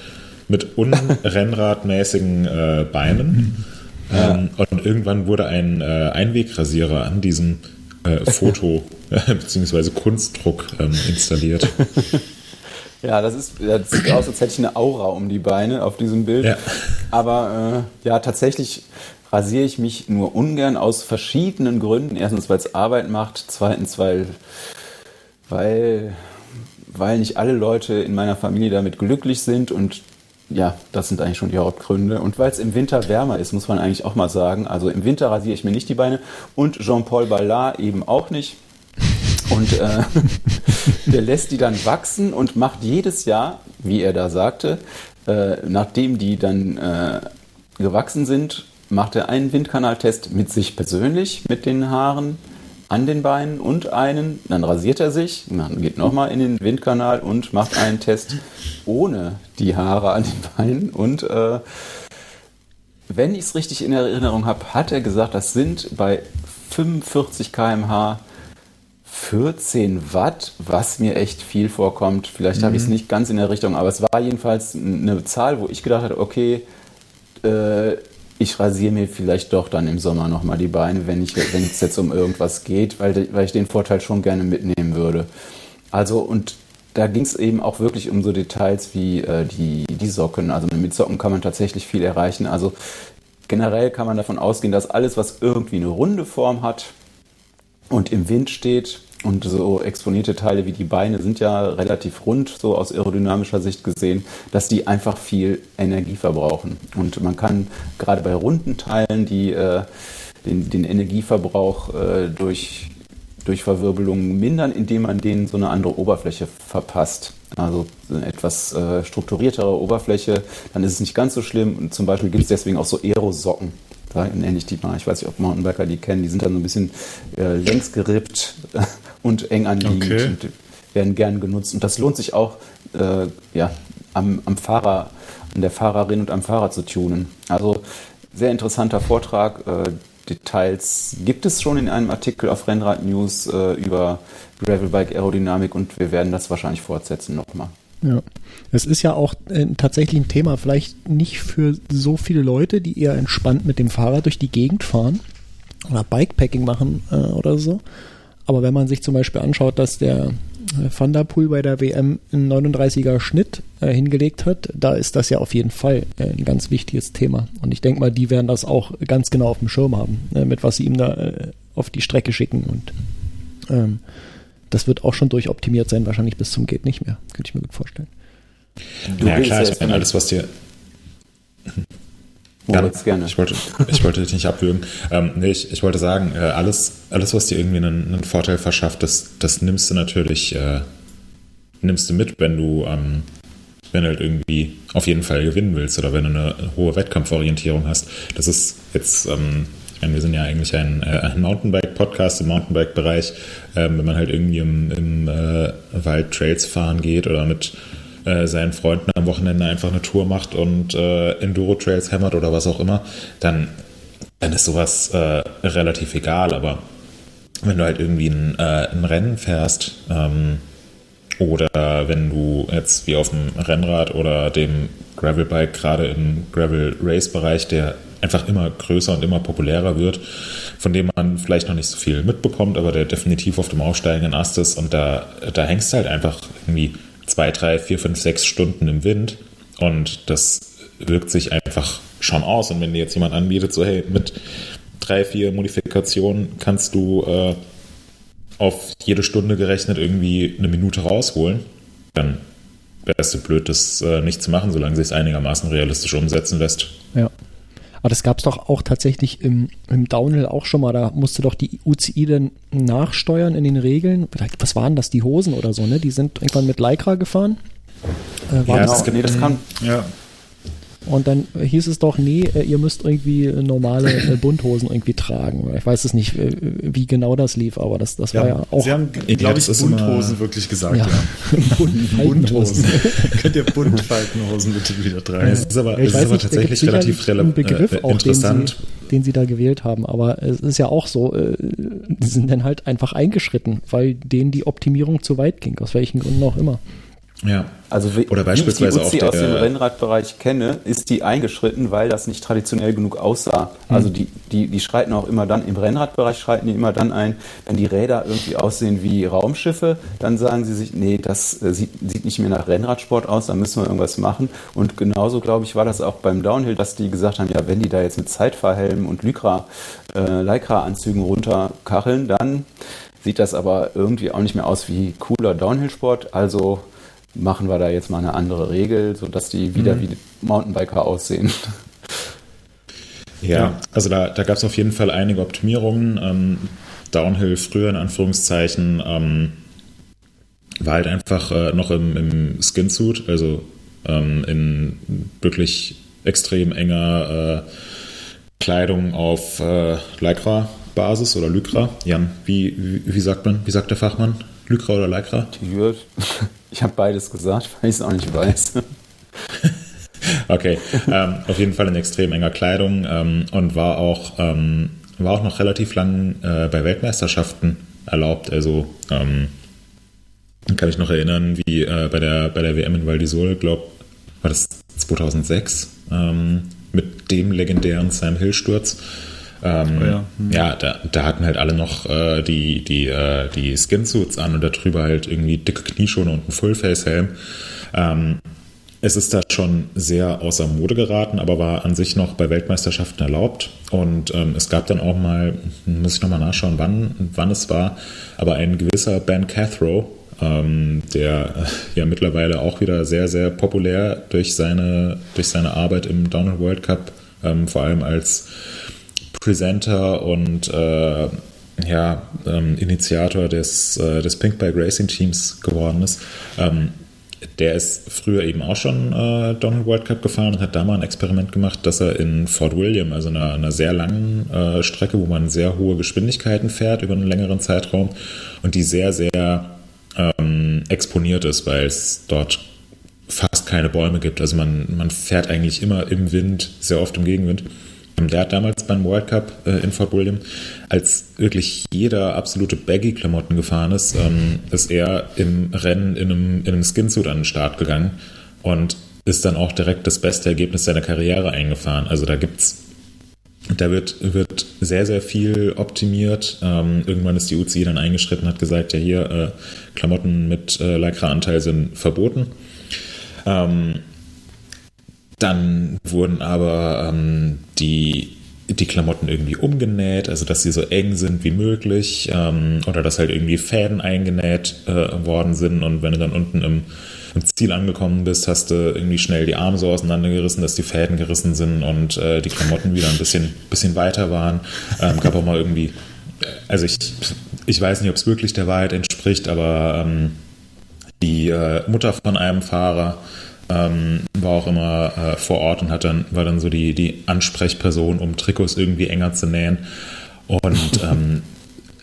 mit unrennradmäßigen äh, Beinen. Ähm, und irgendwann wurde ein äh, Einwegrasierer an diesem äh, Foto äh, bzw. Kunstdruck ähm, installiert. Ja, das ist, das sieht aus, als hätte ich eine Aura um die Beine auf diesem Bild. Ja. Aber äh, ja, tatsächlich rasiere ich mich nur ungern aus verschiedenen Gründen. Erstens, weil es Arbeit macht. Zweitens, weil, weil, weil nicht alle Leute in meiner Familie damit glücklich sind. Und ja, das sind eigentlich schon die Hauptgründe. Und weil es im Winter wärmer ist, muss man eigentlich auch mal sagen. Also im Winter rasiere ich mir nicht die Beine und Jean-Paul Ballard eben auch nicht. Und äh, der lässt die dann wachsen und macht jedes Jahr, wie er da sagte, äh, nachdem die dann äh, gewachsen sind, macht er einen Windkanaltest mit sich persönlich, mit den Haaren an den Beinen und einen, dann rasiert er sich, dann geht nochmal in den Windkanal und macht einen Test ohne die Haare an den Beinen. Und äh, wenn ich es richtig in Erinnerung habe, hat er gesagt, das sind bei 45 km/h 14 Watt, was mir echt viel vorkommt. Vielleicht habe ich es nicht ganz in der Richtung, aber es war jedenfalls eine Zahl, wo ich gedacht habe, okay, äh, ich rasiere mir vielleicht doch dann im Sommer nochmal die Beine, wenn es jetzt um irgendwas geht, weil, weil ich den Vorteil schon gerne mitnehmen würde. Also und da ging es eben auch wirklich um so Details wie äh, die, die Socken. Also mit Socken kann man tatsächlich viel erreichen. Also generell kann man davon ausgehen, dass alles, was irgendwie eine runde Form hat und im Wind steht und so exponierte Teile wie die Beine sind ja relativ rund, so aus aerodynamischer Sicht gesehen, dass die einfach viel Energie verbrauchen. Und man kann gerade bei runden Teilen die, äh, den, den Energieverbrauch äh, durch, durch Verwirbelungen mindern, indem man denen so eine andere Oberfläche verpasst. Also eine etwas äh, strukturiertere Oberfläche, dann ist es nicht ganz so schlimm. Und zum Beispiel gibt es deswegen auch so Aerosocken. Da nenne ich die mal. Ich weiß nicht, ob Mountainbiker die kennen. Die sind dann so ein bisschen äh, längs gerippt und eng anliegend Okay. und werden gern genutzt. Und das lohnt sich auch, äh, ja, am, am Fahrer, an der Fahrerin und am Fahrer zu tunen. Also sehr interessanter Vortrag. Äh, Details gibt es schon in einem Artikel auf Rennrad News äh, über Gravelbike Aerodynamik und wir werden das wahrscheinlich fortsetzen nochmal. Ja. Es ist ja auch äh, tatsächlich ein Thema, vielleicht nicht für so viele Leute, die eher entspannt mit dem Fahrrad durch die Gegend fahren oder Bikepacking machen äh, oder so. Aber wenn man sich zum Beispiel anschaut, dass der äh, Van der Poel bei der WM einen 39er Schnitt äh, hingelegt hat, da ist das ja auf jeden Fall äh, ein ganz wichtiges Thema. Und ich denke mal, die werden das auch ganz genau auf dem Schirm haben, äh, mit was sie ihm da äh, auf die Strecke schicken. Und ähm, das wird auch schon durchoptimiert sein, wahrscheinlich bis zum geht nicht mehr. Könnte ich mir gut vorstellen. Du ja klar, ich meine, alles, was dir. Moritz, gerne. Ich wollte, ich wollte dich nicht abwürgen. Ähm, nee, ich, ich wollte sagen, äh, alles, alles, was dir irgendwie einen, einen Vorteil verschafft, das, das nimmst du natürlich, äh, nimmst du mit, wenn du, ähm, wenn du halt irgendwie auf jeden Fall gewinnen willst oder wenn du eine hohe Wettkampforientierung hast. Das ist jetzt, ähm, meine, wir sind ja eigentlich ein, äh, Mountainbike-Podcast im Mountainbike-Bereich. Ähm, wenn man halt irgendwie im, im äh, Wald Trails fahren geht oder mit äh, seinen Freunden am Wochenende einfach eine Tour macht und äh, Enduro-Trails hämmert oder was auch immer, dann, dann ist sowas äh, relativ egal. Aber wenn du halt irgendwie ein, äh, ein Rennen fährst ähm, oder wenn du jetzt wie auf dem Rennrad oder dem Gravelbike gerade im Gravel-Race-Bereich, der einfach immer größer und immer populärer wird, von dem man vielleicht noch nicht so viel mitbekommt, aber der definitiv auf dem aufsteigenden Ast ist und da, da hängst du halt einfach irgendwie zwei, drei, vier, fünf, sechs Stunden im Wind und das wirkt sich einfach schon aus. Und wenn dir jetzt jemand anbietet, so hey, mit drei, vier Modifikationen kannst du äh, auf jede Stunde gerechnet irgendwie eine Minute rausholen, dann wärst du blöd, das äh, nicht zu machen, solange sich es einigermaßen realistisch umsetzen lässt. Ja. Aber das gab es doch auch tatsächlich im, im Downhill auch schon mal. Da musste doch die UCI dann nachsteuern in den Regeln. Was waren das, die Hosen oder so, ne? Die sind irgendwann mit Lycra gefahren. Äh, ja, das, nee, das kann. Ja. Und dann hieß es doch, nee, äh, ihr müsst irgendwie normale äh, Bunthosen irgendwie tragen. Ich weiß es nicht, äh, wie genau das lief, aber das, das ja, war ja auch. Sie haben, glaube ich, Bunthosen wirklich gesagt, ja. ja. Bunthosen. Könnt ihr Buntfaltenhosen bitte wieder tragen? Es ist aber, es ist aber tatsächlich relativ relevant. Begriff auch, interessant. Den sie, den sie da gewählt haben. Aber es ist ja auch so, äh, die sind dann halt einfach eingeschritten, weil denen die Optimierung zu weit ging, aus welchen Gründen auch immer. Ja. Also Oder beispielsweise wie ich die Uzi aus dem Rennradbereich kenne, ist die eingeschritten, weil das nicht traditionell genug aussah. Mhm. Also die, die, die schreiten auch immer dann, im Rennradbereich schreiten die immer dann ein, wenn die Räder irgendwie aussehen wie Raumschiffe, dann sagen sie sich, nee, das äh, sieht, sieht nicht mehr nach Rennradsport aus, da müssen wir irgendwas machen. Und genauso, glaube ich, war das auch beim Downhill, dass die gesagt haben, ja, wenn die da jetzt mit Zeitfahrhelmen und Lycra, äh, Lycra-Anzügen runterkacheln, dann sieht das aber irgendwie auch nicht mehr aus wie cooler Downhill-Sport. Also machen wir da jetzt mal eine andere Regel, sodass die wieder mhm. wie Mountainbiker aussehen. Ja, also da, da gab es auf jeden Fall einige Optimierungen. Ähm, Downhill früher in Anführungszeichen ähm, war halt einfach äh, noch im, im Skinsuit, also ähm, in wirklich extrem enger äh, Kleidung auf äh, Lycra-Basis oder Lycra. Jan, wie, wie, wie, sagt man, wie sagt der Fachmann? Lycra oder Lycra? Ich habe beides gesagt, weil ich es auch nicht weiß. okay, ähm, auf jeden Fall in extrem enger Kleidung ähm, und war auch, ähm, war auch noch relativ lang äh, bei Weltmeisterschaften erlaubt. Also ähm, kann ich noch erinnern, wie äh, bei, der, bei der WM in Val di Sol, glaube war das 2006, ähm, mit dem legendären Sam Hill-Sturz. Ähm, oh ja. Hm. ja, da, da hatten halt alle noch äh, die, die, äh, die Skinsuits an und darüber halt irgendwie dicke Knieschoner und ein Fullface-Helm. Ähm, es ist da schon sehr außer Mode geraten, aber war an sich noch bei Weltmeisterschaften erlaubt. Und ähm, es gab dann auch mal, muss ich nochmal nachschauen, wann, wann es war, aber ein gewisser Ben Cathro, ähm, der äh, ja mittlerweile auch wieder sehr, sehr populär durch seine, durch seine Arbeit im Downhill World Cup, ähm, vor allem als Presenter und äh, ja, ähm, Initiator des, äh, des Pink Bike Racing Teams geworden ist. Ähm, der ist früher eben auch schon äh, Donald World Cup gefahren und hat da mal ein Experiment gemacht, dass er in Fort William, also einer, einer sehr langen äh, Strecke, wo man sehr hohe Geschwindigkeiten fährt über einen längeren Zeitraum und die sehr, sehr ähm, exponiert ist, weil es dort fast keine Bäume gibt. Also man, man fährt eigentlich immer im Wind, sehr oft im Gegenwind. Der hat damals beim World Cup äh, in Fort William, als wirklich jeder absolute Baggy-Klamotten gefahren ist, ähm, ist er im Rennen in einem, in einem Skinsuit an den Start gegangen und ist dann auch direkt das beste Ergebnis seiner Karriere eingefahren. Also da gibt's da wird, wird sehr, sehr viel optimiert. Ähm, irgendwann ist die UCI dann eingeschritten, hat gesagt, ja hier, äh, Klamotten mit äh, Lycra-Anteil sind verboten. Ähm, dann wurden aber ähm, die, die Klamotten irgendwie umgenäht, also dass sie so eng sind wie möglich ähm, oder dass halt irgendwie Fäden eingenäht äh, worden sind und wenn du dann unten im, im, Ziel angekommen bist, hast du irgendwie schnell die Arme so auseinandergerissen, dass die Fäden gerissen sind und äh, die Klamotten wieder ein bisschen, bisschen weiter waren. Ähm, gab auch mal irgendwie, also ich, ich weiß nicht, ob es wirklich der Wahrheit entspricht, aber ähm, die äh, Mutter von einem Fahrer ähm, war auch immer äh, vor Ort und hat dann, war dann so die, die Ansprechperson, um Trikots irgendwie enger zu nähen. Und ähm,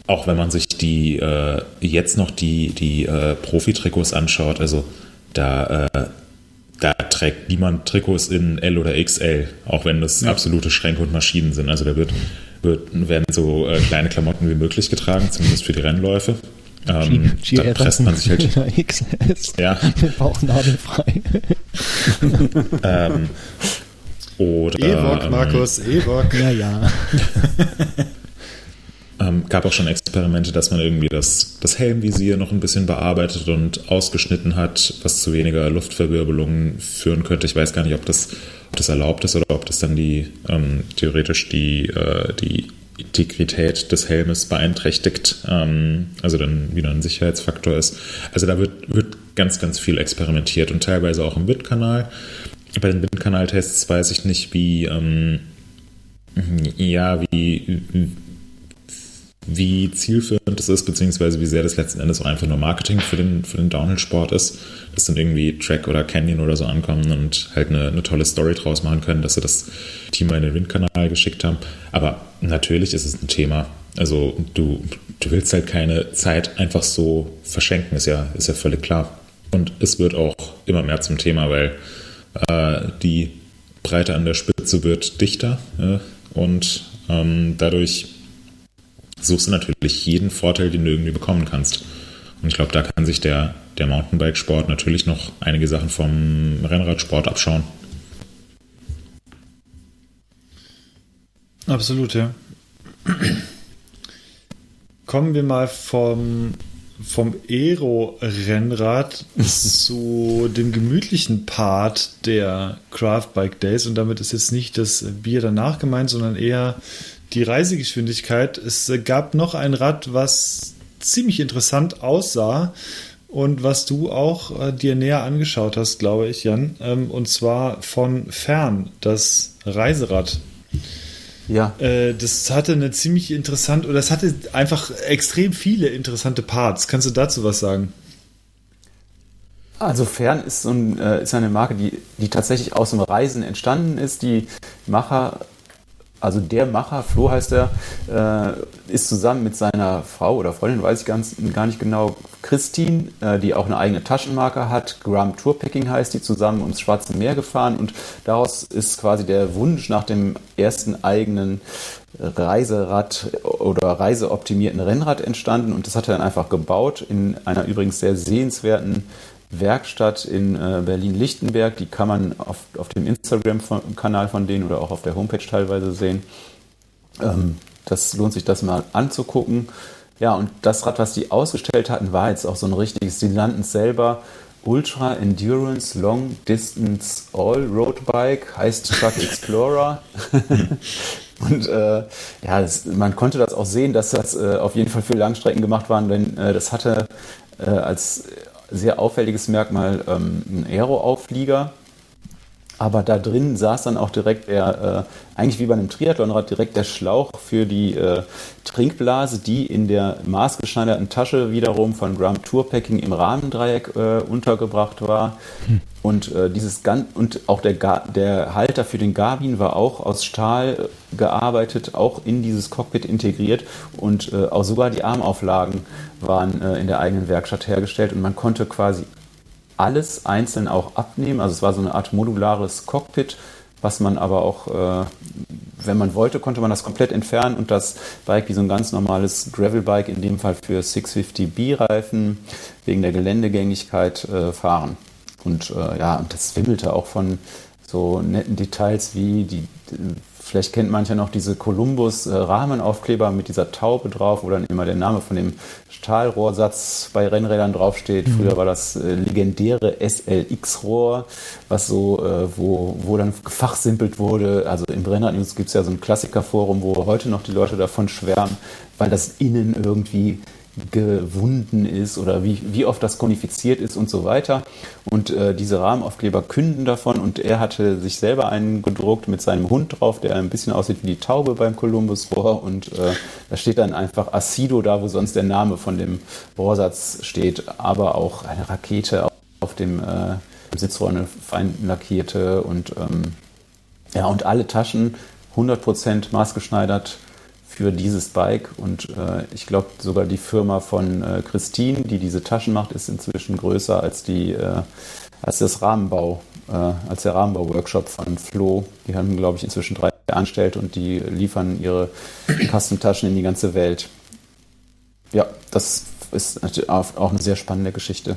auch wenn man sich die äh, jetzt noch die, die äh, Profi-Trikots anschaut, also da, äh, da trägt niemand Trikots in L oder XL, auch wenn das ja. absolute Schränke und Maschinen sind. Also da wird, wird werden so äh, kleine Klamotten wie möglich getragen, zumindest für die Rennläufe. Ähm, da presst man sich halt. XS. Ja. Bauchnabelfrei. ähm, oder. Ewok, ähm, Markus, Ewok. Ja, ja. ähm, gab auch schon Experimente, dass man irgendwie das, das Helmvisier noch ein bisschen bearbeitet und ausgeschnitten hat, was zu weniger Luftverwirbelungen führen könnte. Ich weiß gar nicht, ob das, ob das erlaubt ist oder ob das dann die ähm, theoretisch die, äh, die Integrität des Helmes beeinträchtigt, ähm, also dann wieder ein Sicherheitsfaktor ist. Also da wird, wird ganz, ganz viel experimentiert und teilweise auch im Windkanal. Bei den Windkanaltests weiß ich nicht, wie, ähm, Ja, wie, wie zielführend das ist, beziehungsweise wie sehr das letzten Endes auch einfach nur Marketing für den, für den Downhill-Sport ist, dass dann irgendwie Track oder Canyon oder so ankommen und halt eine, eine tolle Story draus machen können, dass sie das Team mal in den Windkanal geschickt haben. Aber natürlich ist es ein Thema. Also du, du willst halt keine Zeit einfach so verschenken, ist ja, ist ja völlig klar. Und es wird auch immer mehr zum Thema, weil äh, die Breite an der Spitze wird dichter äh, und ähm, dadurch suchst du natürlich jeden Vorteil, den du irgendwie bekommen kannst. Und ich glaube, da kann sich der, der Mountainbike-Sport natürlich noch einige Sachen vom Rennradsport abschauen. Absolut, ja. Kommen wir mal vom, vom Aero-Rennrad zu dem gemütlichen Part der Craft Bike Days. Und damit ist jetzt nicht das Bier danach gemeint, sondern eher die Reisegeschwindigkeit. Es gab noch ein Rad, was ziemlich interessant aussah und was du auch äh, dir näher angeschaut hast, glaube ich, Jan. Ähm, und zwar von fern, das Reiserad. Ja. Äh, das hatte eine ziemlich interessante, oder das hatte einfach extrem viele interessante Parts. Kannst du dazu was sagen? Also Fern ist, so ein, äh, ist eine Marke, die, die tatsächlich aus dem Reisen entstanden ist. Die Macher also der Macher, Flo heißt er, äh, ist zusammen mit seiner Frau oder Freundin, weiß ich ganz, gar nicht genau, Christine, äh, die auch eine eigene Taschenmarke hat. Graham Tourpacking heißt die, zusammen ums Schwarze Meer gefahren und daraus ist quasi der Wunsch nach dem ersten eigenen Reiserad oder reiseoptimierten Rennrad entstanden und das hat er dann einfach gebaut in einer übrigens sehr sehenswerten Werkstatt in äh, Berlin-Lichtenberg. Die kann man auf, auf dem Instagram-Kanal von denen oder auch auf der Homepage teilweise sehen. Ähm, das lohnt sich, das mal anzugucken. Ja, und das Rad, was die ausgestellt hatten, war jetzt auch so ein richtiges, die es selber Ultra Endurance Long Distance All Road Bike, heißt Truck Explorer. Und äh, ja, das, man konnte das auch sehen, dass das äh, auf jeden Fall für Langstrecken gemacht war, denn äh, das hatte äh, als sehr auffälliges Merkmal ähm, ein Aero-Auflieger. Aber da drin saß dann auch direkt der, äh, eigentlich wie bei einem Triathlonrad, direkt der Schlauch für die äh, Trinkblase, die in der maßgeschneiderten Tasche wiederum von Graham Tourpacking im Rahmendreieck äh, untergebracht war. Hm. Und äh, dieses Gan und auch der, Ga der Halter für den Garbin war auch aus Stahl gearbeitet, auch in dieses Cockpit integriert und äh, auch sogar die Armauflagen waren äh, in der eigenen Werkstatt hergestellt und man konnte quasi alles einzeln auch abnehmen. Also es war so eine Art modulares Cockpit, was man aber auch, äh, wenn man wollte, konnte man das komplett entfernen und das Bike wie so ein ganz normales Gravelbike, in dem Fall für 650B-Reifen, wegen der Geländegängigkeit äh, fahren. Und äh, ja, das wimmelte auch von so netten Details wie die, vielleicht kennt mancher noch diese Columbus-Rahmenaufkleber mit dieser Taube drauf, wo dann immer der Name von dem Stahlrohrsatz bei Rennrädern draufsteht. Mhm. Früher war das äh, legendäre SLX-Rohr, was so, äh, wo, wo dann gefachsimpelt wurde. Also im Rennrad-News gibt es ja so ein Klassikerforum, wo heute noch die Leute davon schwärmen, weil das innen irgendwie gewunden ist oder wie, wie oft das konifiziert ist und so weiter. Und äh, diese Rahmenaufkleber künden davon und er hatte sich selber einen gedruckt mit seinem Hund drauf, der ein bisschen aussieht wie die Taube beim Columbus-Rohr und äh, da steht dann einfach Acido da, wo sonst der Name von dem Rohrsatz steht, aber auch eine Rakete auf dem äh, Sitzrohr, eine fein lackierte und ähm, ja, und alle Taschen 100% maßgeschneidert für dieses Bike. Und äh, ich glaube, sogar die Firma von äh, Christine, die diese Taschen macht, ist inzwischen größer als die äh, als das Rahmenbau, äh, als der Rahmenbau-Workshop von Flo. Die haben, glaube ich, inzwischen drei angestellt und die liefern ihre Custom-Taschen in die ganze Welt. Ja, das ist auch eine sehr spannende Geschichte.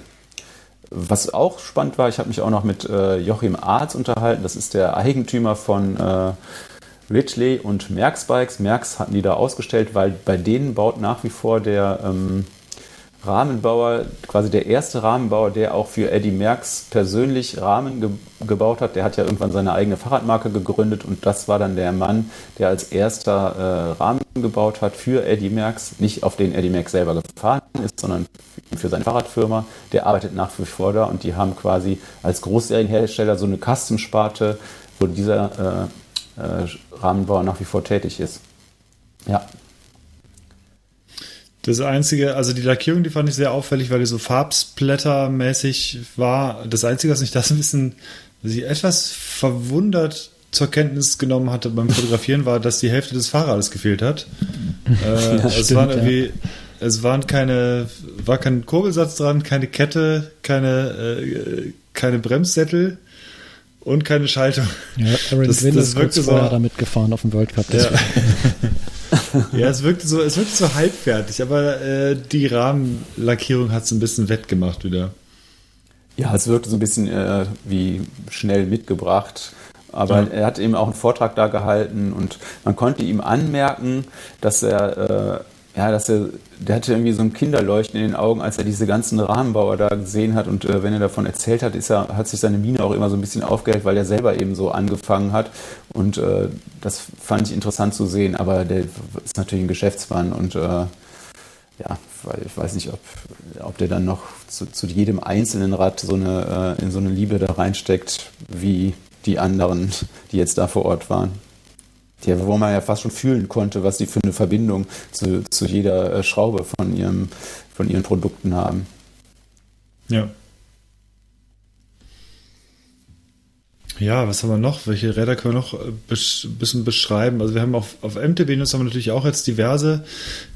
Was auch spannend war, ich habe mich auch noch mit äh, Joachim Arz unterhalten. Das ist der Eigentümer von äh, Ridgely und Merckx Bikes. Merckx hatten die da ausgestellt, weil bei denen baut nach wie vor der ähm, Rahmenbauer, quasi der erste Rahmenbauer, der auch für Eddie Merckx persönlich Rahmen ge gebaut hat. Der hat ja irgendwann seine eigene Fahrradmarke gegründet und das war dann der Mann, der als erster äh, Rahmen gebaut hat für Eddie Merckx. Nicht auf den Eddie Merckx selber gefahren ist, sondern für seine Fahrradfirma. Der arbeitet nach wie vor da und die haben quasi als Großserienhersteller so eine Custom-Sparte, wo dieser äh, Rahmenbauer nach wie vor tätig ist. Ja. Das einzige, also die Lackierung, die fand ich sehr auffällig, weil die so farbsplattermäßig war. Das einzige, was mich das ein bisschen, sie etwas verwundert zur Kenntnis genommen hatte beim Fotografieren, war, dass die Hälfte des Fahrrades gefehlt hat. äh, ja, es stimmt, waren irgendwie, ja. es waren keine, war kein Kurbelsatz dran, keine Kette, keine, äh, keine Bremssättel und keine Schaltung. Ja, Aaron das, Gwynn das ist kurz vorher so, damit gefahren auf dem World Cup. Ja. ja, es wirkte so, es wirkte so halbfertig, aber äh, die Rahmenlackierung hat es ein bisschen wettgemacht wieder. Ja, es wirkte so ein bisschen äh, wie schnell mitgebracht. Aber ja. er hat eben auch einen Vortrag da gehalten und man konnte ihm anmerken, dass er äh, ja, dass er, der hatte irgendwie so ein Kinderleuchten in den Augen, als er diese ganzen Rahmenbauer da gesehen hat. Und äh, wenn er davon erzählt hat, ist er, hat sich seine Miene auch immer so ein bisschen aufgehellt, weil er selber eben so angefangen hat. Und äh, das fand ich interessant zu sehen. Aber der ist natürlich ein Geschäftsmann und äh, ja, weil ich weiß nicht, ob, ob der dann noch zu, zu jedem einzelnen Rad so eine, äh, in so eine Liebe da reinsteckt, wie die anderen, die jetzt da vor Ort waren die, wo man ja fast schon fühlen konnte, was die für eine Verbindung zu, zu jeder äh, Schraube von, ihrem, von ihren Produkten haben. Ja. Ja, was haben wir noch? Welche Räder können wir noch ein äh, bisschen beschreiben? Also wir haben auf, auf MTB News haben wir natürlich auch jetzt diverse,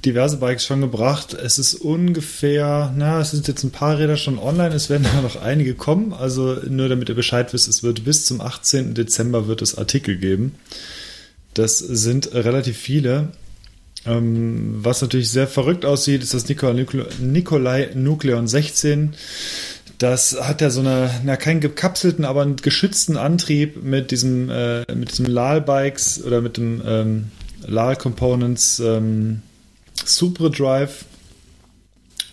diverse Bikes schon gebracht. Es ist ungefähr, na, es sind jetzt ein paar Räder schon online, es werden aber noch einige kommen. Also nur damit ihr Bescheid wisst, es wird bis zum 18. Dezember wird es Artikel geben. Das sind relativ viele. Ähm, was natürlich sehr verrückt aussieht, ist das Nikolai, Nucleon 16. Das hat ja so eine, na, keinen gekapselten, aber einen geschützten Antrieb mit diesem, äh, mit diesem LAL-Bikes oder mit dem ähm, LAL Components ähm, Super Drive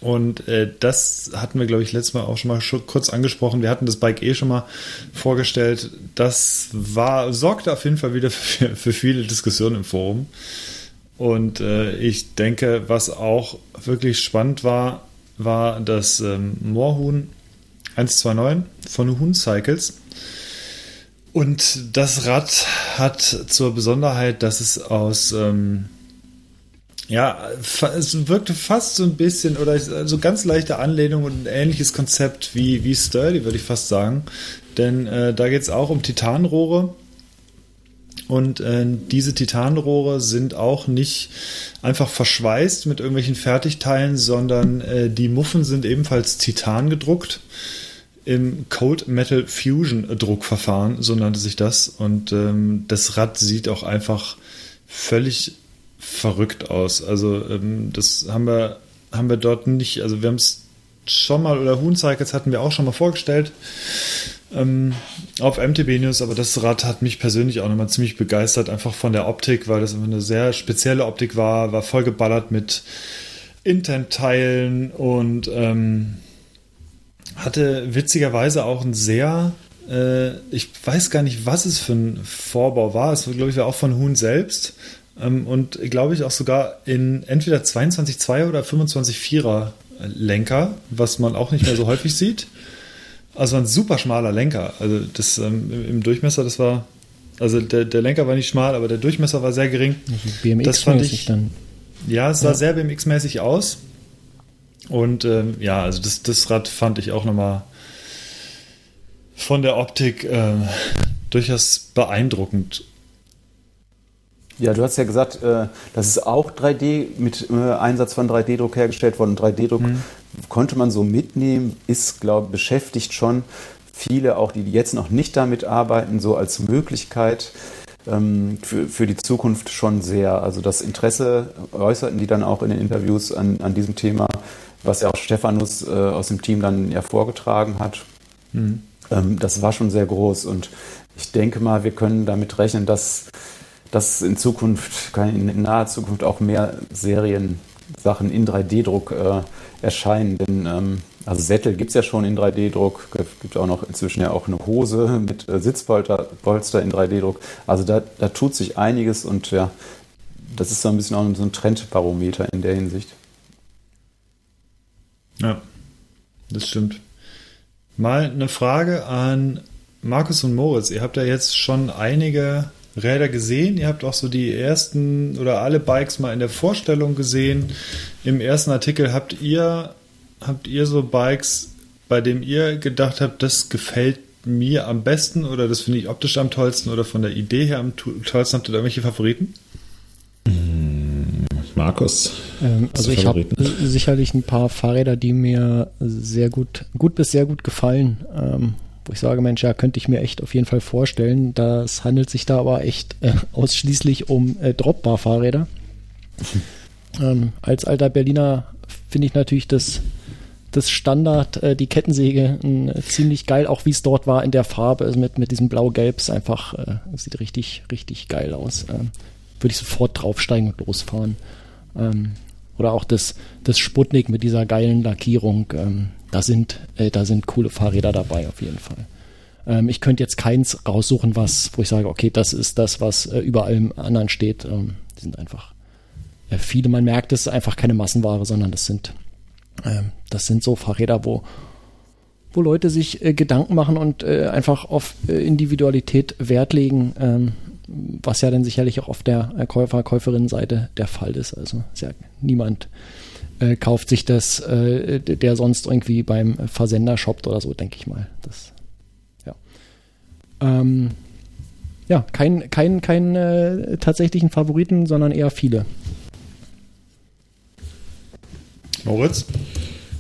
und äh, das hatten wir, glaube ich, letztes Mal auch schon mal kurz angesprochen. Wir hatten das Bike eh schon mal vorgestellt. Das war, sorgte auf jeden Fall wieder für, für viele Diskussionen im Forum. Und äh, ich denke, was auch wirklich spannend war, war das ähm, Moorhuhn 129 von Huhn Cycles. Und das Rad hat zur Besonderheit, dass es aus ähm, ja, es wirkte fast so ein bisschen oder so also ganz leichte Anlehnung und ein ähnliches Konzept wie, wie Sturdy, würde ich fast sagen. Denn äh, da geht es auch um Titanrohre. Und äh, diese Titanrohre sind auch nicht einfach verschweißt mit irgendwelchen Fertigteilen, sondern äh, die Muffen sind ebenfalls Titan gedruckt im Cold Metal Fusion Druckverfahren, so nannte sich das. Und ähm, das Rad sieht auch einfach völlig verrückt aus. Also ähm, das haben wir, haben wir dort nicht, also wir haben es schon mal, oder Huhn Cycles hatten wir auch schon mal vorgestellt ähm, auf MTB News, aber das Rad hat mich persönlich auch nochmal ziemlich begeistert, einfach von der Optik, weil das eine sehr spezielle Optik war, war voll geballert mit Intent-Teilen und ähm, hatte witzigerweise auch ein sehr äh, ich weiß gar nicht, was es für ein Vorbau war. Es war, glaube ich, auch von Huhn selbst. Ähm, und glaube ich auch sogar in entweder 22,2er oder 25,4er Lenker, was man auch nicht mehr so häufig sieht. Also ein super schmaler Lenker. Also das ähm, im Durchmesser, das war, also der, der Lenker war nicht schmal, aber der Durchmesser war sehr gering. Also BMX das fand ich dann. Ja, es sah ja. sehr BMX-mäßig aus. Und ähm, ja, also das, das Rad fand ich auch nochmal von der Optik äh, durchaus beeindruckend. Ja, du hast ja gesagt, äh, das ist auch 3D mit äh, Einsatz von 3D-Druck hergestellt worden. 3D-Druck mhm. konnte man so mitnehmen, ist, glaube ich, beschäftigt schon viele, auch die jetzt noch nicht damit arbeiten, so als Möglichkeit ähm, für, für die Zukunft schon sehr. Also das Interesse äußerten die dann auch in den Interviews an, an diesem Thema, was ja auch Stephanus äh, aus dem Team dann ja vorgetragen hat. Mhm. Ähm, das war schon sehr groß und ich denke mal, wir können damit rechnen, dass dass in Zukunft, in naher Zukunft auch mehr Seriensachen in 3D-Druck äh, erscheinen. Denn ähm, also Sättel gibt es ja schon in 3D-Druck, Es gibt auch noch inzwischen ja auch eine Hose mit äh, Sitzpolster in 3D-Druck. Also da, da tut sich einiges und ja, das ist so ein bisschen auch so ein Trendbarometer in der Hinsicht. Ja, das stimmt. Mal eine Frage an Markus und Moritz. Ihr habt ja jetzt schon einige Räder gesehen. Ihr habt auch so die ersten oder alle Bikes mal in der Vorstellung gesehen. Im ersten Artikel habt ihr, habt ihr so Bikes, bei dem ihr gedacht habt, das gefällt mir am besten oder das finde ich optisch am tollsten oder von der Idee her am tollsten? Habt ihr da irgendwelche Favoriten? Markus? Ähm, also ich habe sicherlich ein paar Fahrräder, die mir sehr gut, gut bis sehr gut gefallen. Ähm, wo ich sage, Mensch, ja, könnte ich mir echt auf jeden Fall vorstellen. Das handelt sich da aber echt äh, ausschließlich um äh, Dropbar-Fahrräder. ähm, als alter Berliner finde ich natürlich das, das Standard, äh, die Kettensäge, äh, ziemlich geil, auch wie es dort war in der Farbe, also mit, mit diesem Blau-Gelb, einfach, äh, sieht richtig, richtig geil aus. Ähm, Würde ich sofort draufsteigen und losfahren. Ähm, oder auch das, das Sputnik mit dieser geilen Lackierung. Ähm, da, sind, äh, da sind coole Fahrräder dabei auf jeden Fall. Ähm, ich könnte jetzt keins raussuchen, was, wo ich sage, okay, das ist das, was äh, über allem anderen steht. Ähm, die sind einfach äh, viele, man merkt, es ist einfach keine Massenware, sondern das sind, ähm, das sind so Fahrräder, wo, wo Leute sich äh, Gedanken machen und äh, einfach auf äh, Individualität Wert legen. Ähm, was ja dann sicherlich auch auf der Käufer, Käuferinnenseite der Fall ist. Also ist ja niemand äh, kauft sich das, äh, der sonst irgendwie beim Versender shoppt oder so, denke ich mal. Das, ja. Ähm, ja, kein, kein, kein äh, tatsächlichen Favoriten, sondern eher viele. Moritz?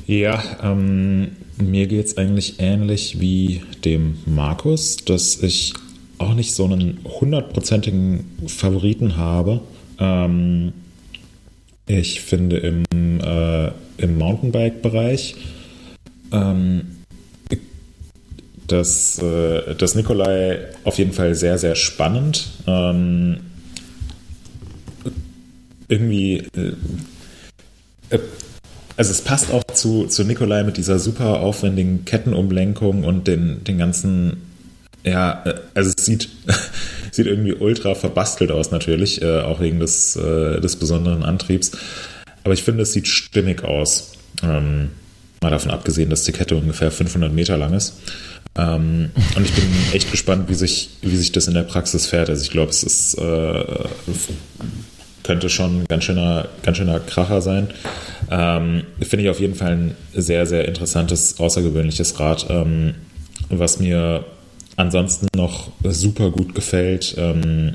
Ja, ähm, mir geht es eigentlich ähnlich wie dem Markus, dass ich auch nicht so einen hundertprozentigen Favoriten habe. Ähm, ich finde im, äh, im Mountainbike-Bereich ähm, das, äh, das Nikolai auf jeden Fall sehr, sehr spannend. Ähm, irgendwie, äh, äh also es passt auch zu, zu Nikolai mit dieser super aufwendigen Kettenumlenkung und den, den ganzen ja, äh, also es sieht, sieht irgendwie ultra verbastelt aus natürlich, äh, auch wegen des, äh, des besonderen Antriebs. Aber ich finde, es sieht stimmig aus. Ähm, mal davon abgesehen, dass die Kette ungefähr 500 Meter lang ist. Ähm, und ich bin echt gespannt, wie sich, wie sich das in der Praxis fährt. Also ich glaube, es ist, äh, könnte schon ein ganz schöner, ganz schöner Kracher sein. Ähm, finde ich auf jeden Fall ein sehr, sehr interessantes, außergewöhnliches Rad, ähm, was mir ansonsten noch super gut gefällt, ähm,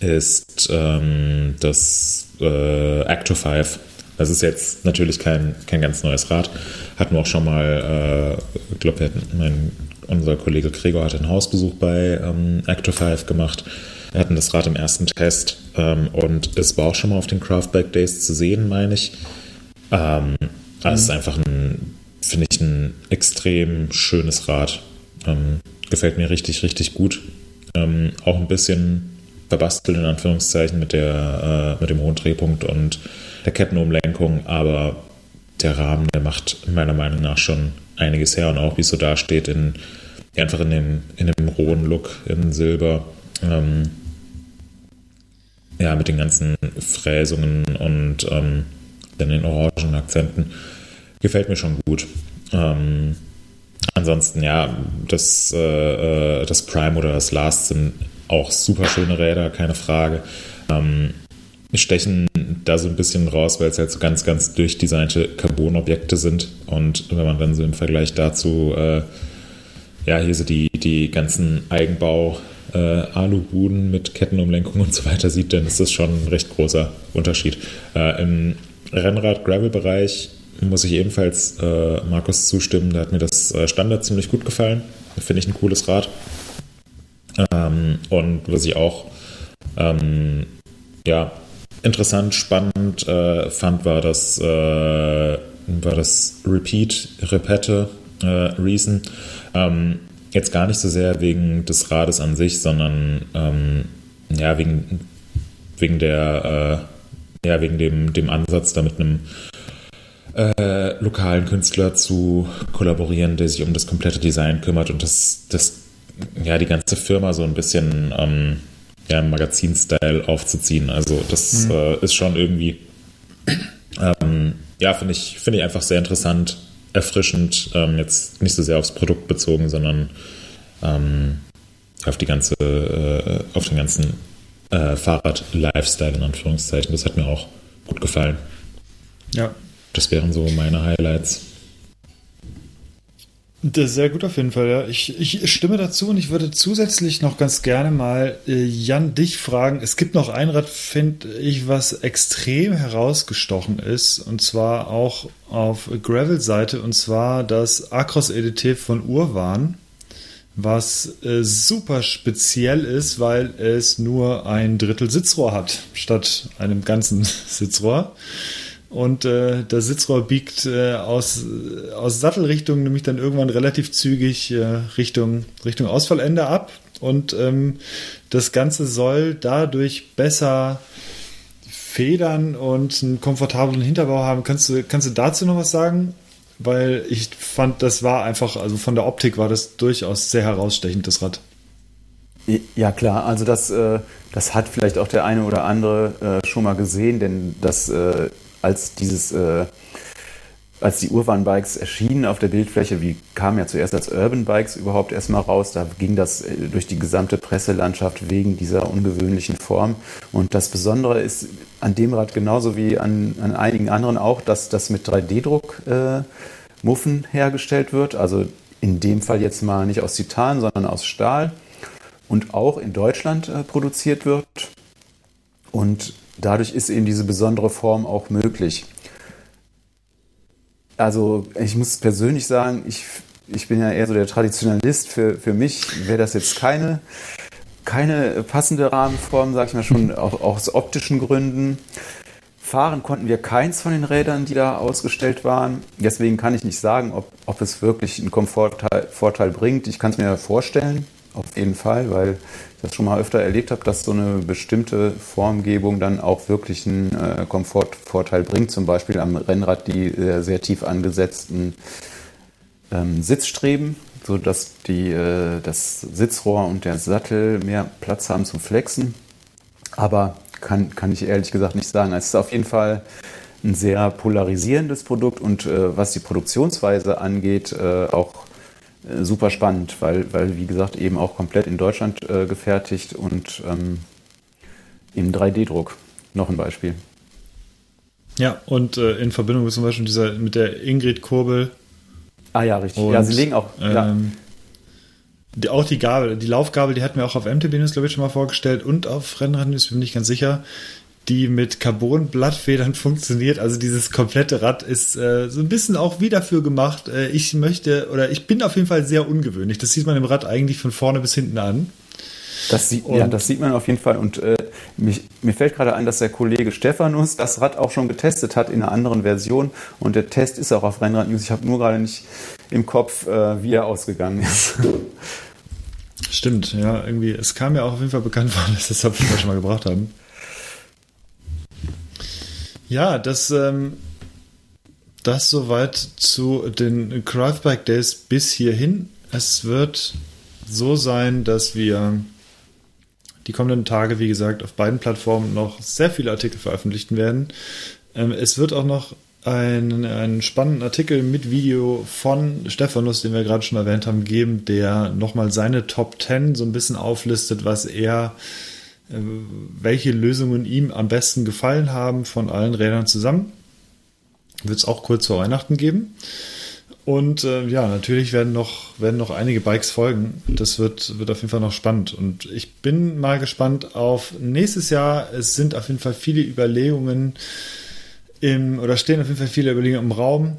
ist ähm, das äh, Acto 5. Das ist jetzt natürlich kein, kein ganz neues Rad. Hatten wir auch schon mal, äh, ich glaube, mein, unser Kollege Gregor hat einen Hausbesuch bei ähm, Acto 5 gemacht. Wir hatten das Rad im ersten Test ähm, und es war auch schon mal auf den Craftback Days zu sehen, meine ich. Ähm, also Es ist einfach ein, finde ich, ein extrem schönes Rad. Ähm, gefällt mir richtig, richtig gut. Ähm, auch ein bisschen verbastelt in Anführungszeichen mit, der, äh, mit dem hohen Drehpunkt und der Kettenumlenkung, aber der Rahmen, der macht meiner Meinung nach schon einiges her und auch wie es so dasteht, in, einfach in dem, in dem rohen Look in Silber. Ähm, ja, mit den ganzen Fräsungen und ähm, dann den orangen Akzenten. Gefällt mir schon gut. Ähm, Ansonsten, ja, das, äh, äh, das Prime oder das Last sind auch super schöne Räder, keine Frage. Ähm, stechen da so ein bisschen raus, weil es halt so ganz, ganz durchdesignte Carbon-Objekte sind. Und wenn man dann so im Vergleich dazu, äh, ja, hier so die, die ganzen Eigenbau- äh, Alubuden mit Kettenumlenkung und so weiter sieht, dann ist das schon ein recht großer Unterschied. Äh, Im Rennrad-Gravel-Bereich muss ich ebenfalls äh, Markus zustimmen. Da hat mir das äh, Standard ziemlich gut gefallen. Finde ich ein cooles Rad. Ähm, und was ich auch ähm, ja, interessant, spannend äh, fand, war das, äh, war das Repeat, Repette, äh, Reason. Ähm, jetzt gar nicht so sehr wegen des Rades an sich, sondern ähm, ja, wegen, wegen der äh, ja, wegen dem, dem Ansatz, da mit einem äh, lokalen Künstler zu kollaborieren, der sich um das komplette Design kümmert und das, das ja, die ganze Firma so ein bisschen ähm, ja, im Magazin-Style aufzuziehen. Also das mhm. äh, ist schon irgendwie, ähm, ja, finde ich, finde ich einfach sehr interessant, erfrischend, ähm, jetzt nicht so sehr aufs Produkt bezogen, sondern ähm, auf die ganze, äh, auf den ganzen äh, Fahrrad-Lifestyle in Anführungszeichen. Das hat mir auch gut gefallen. Ja. Das wären so meine Highlights. Sehr gut auf jeden Fall, ja. Ich, ich stimme dazu und ich würde zusätzlich noch ganz gerne mal äh, Jan dich fragen. Es gibt noch ein Rad, finde ich, was extrem herausgestochen ist und zwar auch auf Gravel-Seite und zwar das Acros EDT von Urwan, was äh, super speziell ist, weil es nur ein Drittel Sitzrohr hat statt einem ganzen Sitzrohr. Und äh, das Sitzrohr biegt äh, aus, aus Sattelrichtung nämlich dann irgendwann relativ zügig äh, Richtung, Richtung Ausfallende ab. Und ähm, das Ganze soll dadurch besser federn und einen komfortablen Hinterbau haben. Kannst du, kannst du dazu noch was sagen? Weil ich fand, das war einfach, also von der Optik war das durchaus sehr herausstechend, das Rad. Ja, klar, also das, äh, das hat vielleicht auch der eine oder andere äh, schon mal gesehen, denn das äh, als dieses, äh, als die Urban-Bikes erschienen auf der Bildfläche, wie kam ja zuerst als Urban Bikes überhaupt erstmal raus, da ging das äh, durch die gesamte Presselandschaft wegen dieser ungewöhnlichen Form. Und das Besondere ist an dem Rad genauso wie an, an einigen anderen auch, dass das mit 3D-Druck äh, hergestellt wird. Also in dem Fall jetzt mal nicht aus Titan, sondern aus Stahl und auch in Deutschland äh, produziert wird. Und dadurch ist eben diese besondere Form auch möglich. Also ich muss persönlich sagen, ich, ich bin ja eher so der Traditionalist. Für, für mich wäre das jetzt keine, keine passende Rahmenform, sage ich mal schon, auch, auch aus optischen Gründen. Fahren konnten wir keins von den Rädern, die da ausgestellt waren. Deswegen kann ich nicht sagen, ob, ob es wirklich einen Komfortvorteil bringt. Ich kann es mir vorstellen, auf jeden Fall, weil das schon mal öfter erlebt habe, dass so eine bestimmte Formgebung dann auch wirklich einen äh, Komfortvorteil bringt. Zum Beispiel am Rennrad die äh, sehr tief angesetzten ähm, Sitzstreben, sodass die, äh, das Sitzrohr und der Sattel mehr Platz haben zum Flexen. Aber kann, kann ich ehrlich gesagt nicht sagen. Es ist auf jeden Fall ein sehr polarisierendes Produkt und äh, was die Produktionsweise angeht, äh, auch äh, super spannend, weil, weil, wie gesagt, eben auch komplett in Deutschland äh, gefertigt und ähm, im 3D-Druck. Noch ein Beispiel. Ja, und äh, in Verbindung mit zum Beispiel dieser, mit der Ingrid Kurbel. Ah ja, richtig. Und, ja, sie legen auch. Ähm, die, auch die Gabel, die Laufgabel, die hatten wir auch auf MTB News, glaube ich, schon mal vorgestellt und auf Rennrad News, bin ich ganz sicher die mit Carbon-Blattfedern funktioniert. Also dieses komplette Rad ist äh, so ein bisschen auch wie dafür gemacht. Äh, ich möchte oder ich bin auf jeden Fall sehr ungewöhnlich. Das sieht man im Rad eigentlich von vorne bis hinten an. Das sieht, ja, das sieht man auf jeden Fall. Und äh, mich, mir fällt gerade ein, dass der Kollege Stephanus das Rad auch schon getestet hat in einer anderen Version. Und der Test ist auch auf Rennrad News. Ich habe nur gerade nicht im Kopf, äh, wie er ausgegangen ist. Stimmt, ja, irgendwie. Es kam mir auch auf jeden Fall bekannt vor, dass das jeden Fall schon mal gebracht haben. Ja, das, ähm, das soweit zu den Craftbike Days bis hierhin. Es wird so sein, dass wir die kommenden Tage, wie gesagt, auf beiden Plattformen noch sehr viele Artikel veröffentlichen werden. Ähm, es wird auch noch einen, einen spannenden Artikel mit Video von Stephanus, den wir gerade schon erwähnt haben, geben, der nochmal seine Top 10 so ein bisschen auflistet, was er welche Lösungen ihm am besten gefallen haben von allen Rädern zusammen. Wird es auch kurz vor Weihnachten geben. Und äh, ja, natürlich werden noch, werden noch einige Bikes folgen. Das wird, wird auf jeden Fall noch spannend. Und ich bin mal gespannt auf nächstes Jahr. Es sind auf jeden Fall viele Überlegungen im, oder stehen auf jeden Fall viele Überlegungen im Raum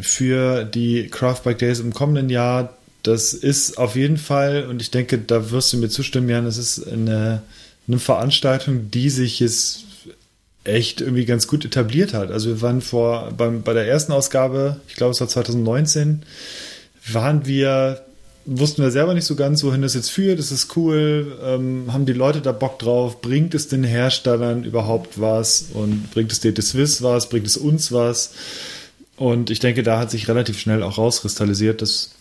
für die Craft Bike Days im kommenden Jahr. Das ist auf jeden Fall, und ich denke, da wirst du mir zustimmen, Jan, es ist eine eine Veranstaltung, die sich jetzt echt irgendwie ganz gut etabliert hat. Also wir waren vor beim, bei der ersten Ausgabe, ich glaube es war 2019, waren wir wussten wir selber nicht so ganz, wohin das jetzt führt. Das ist cool. Ähm, haben die Leute da Bock drauf? Bringt es den Herstellern überhaupt was? Und bringt es DT Swiss was? Bringt es uns was? Und ich denke, da hat sich relativ schnell auch rauskristallisiert, dass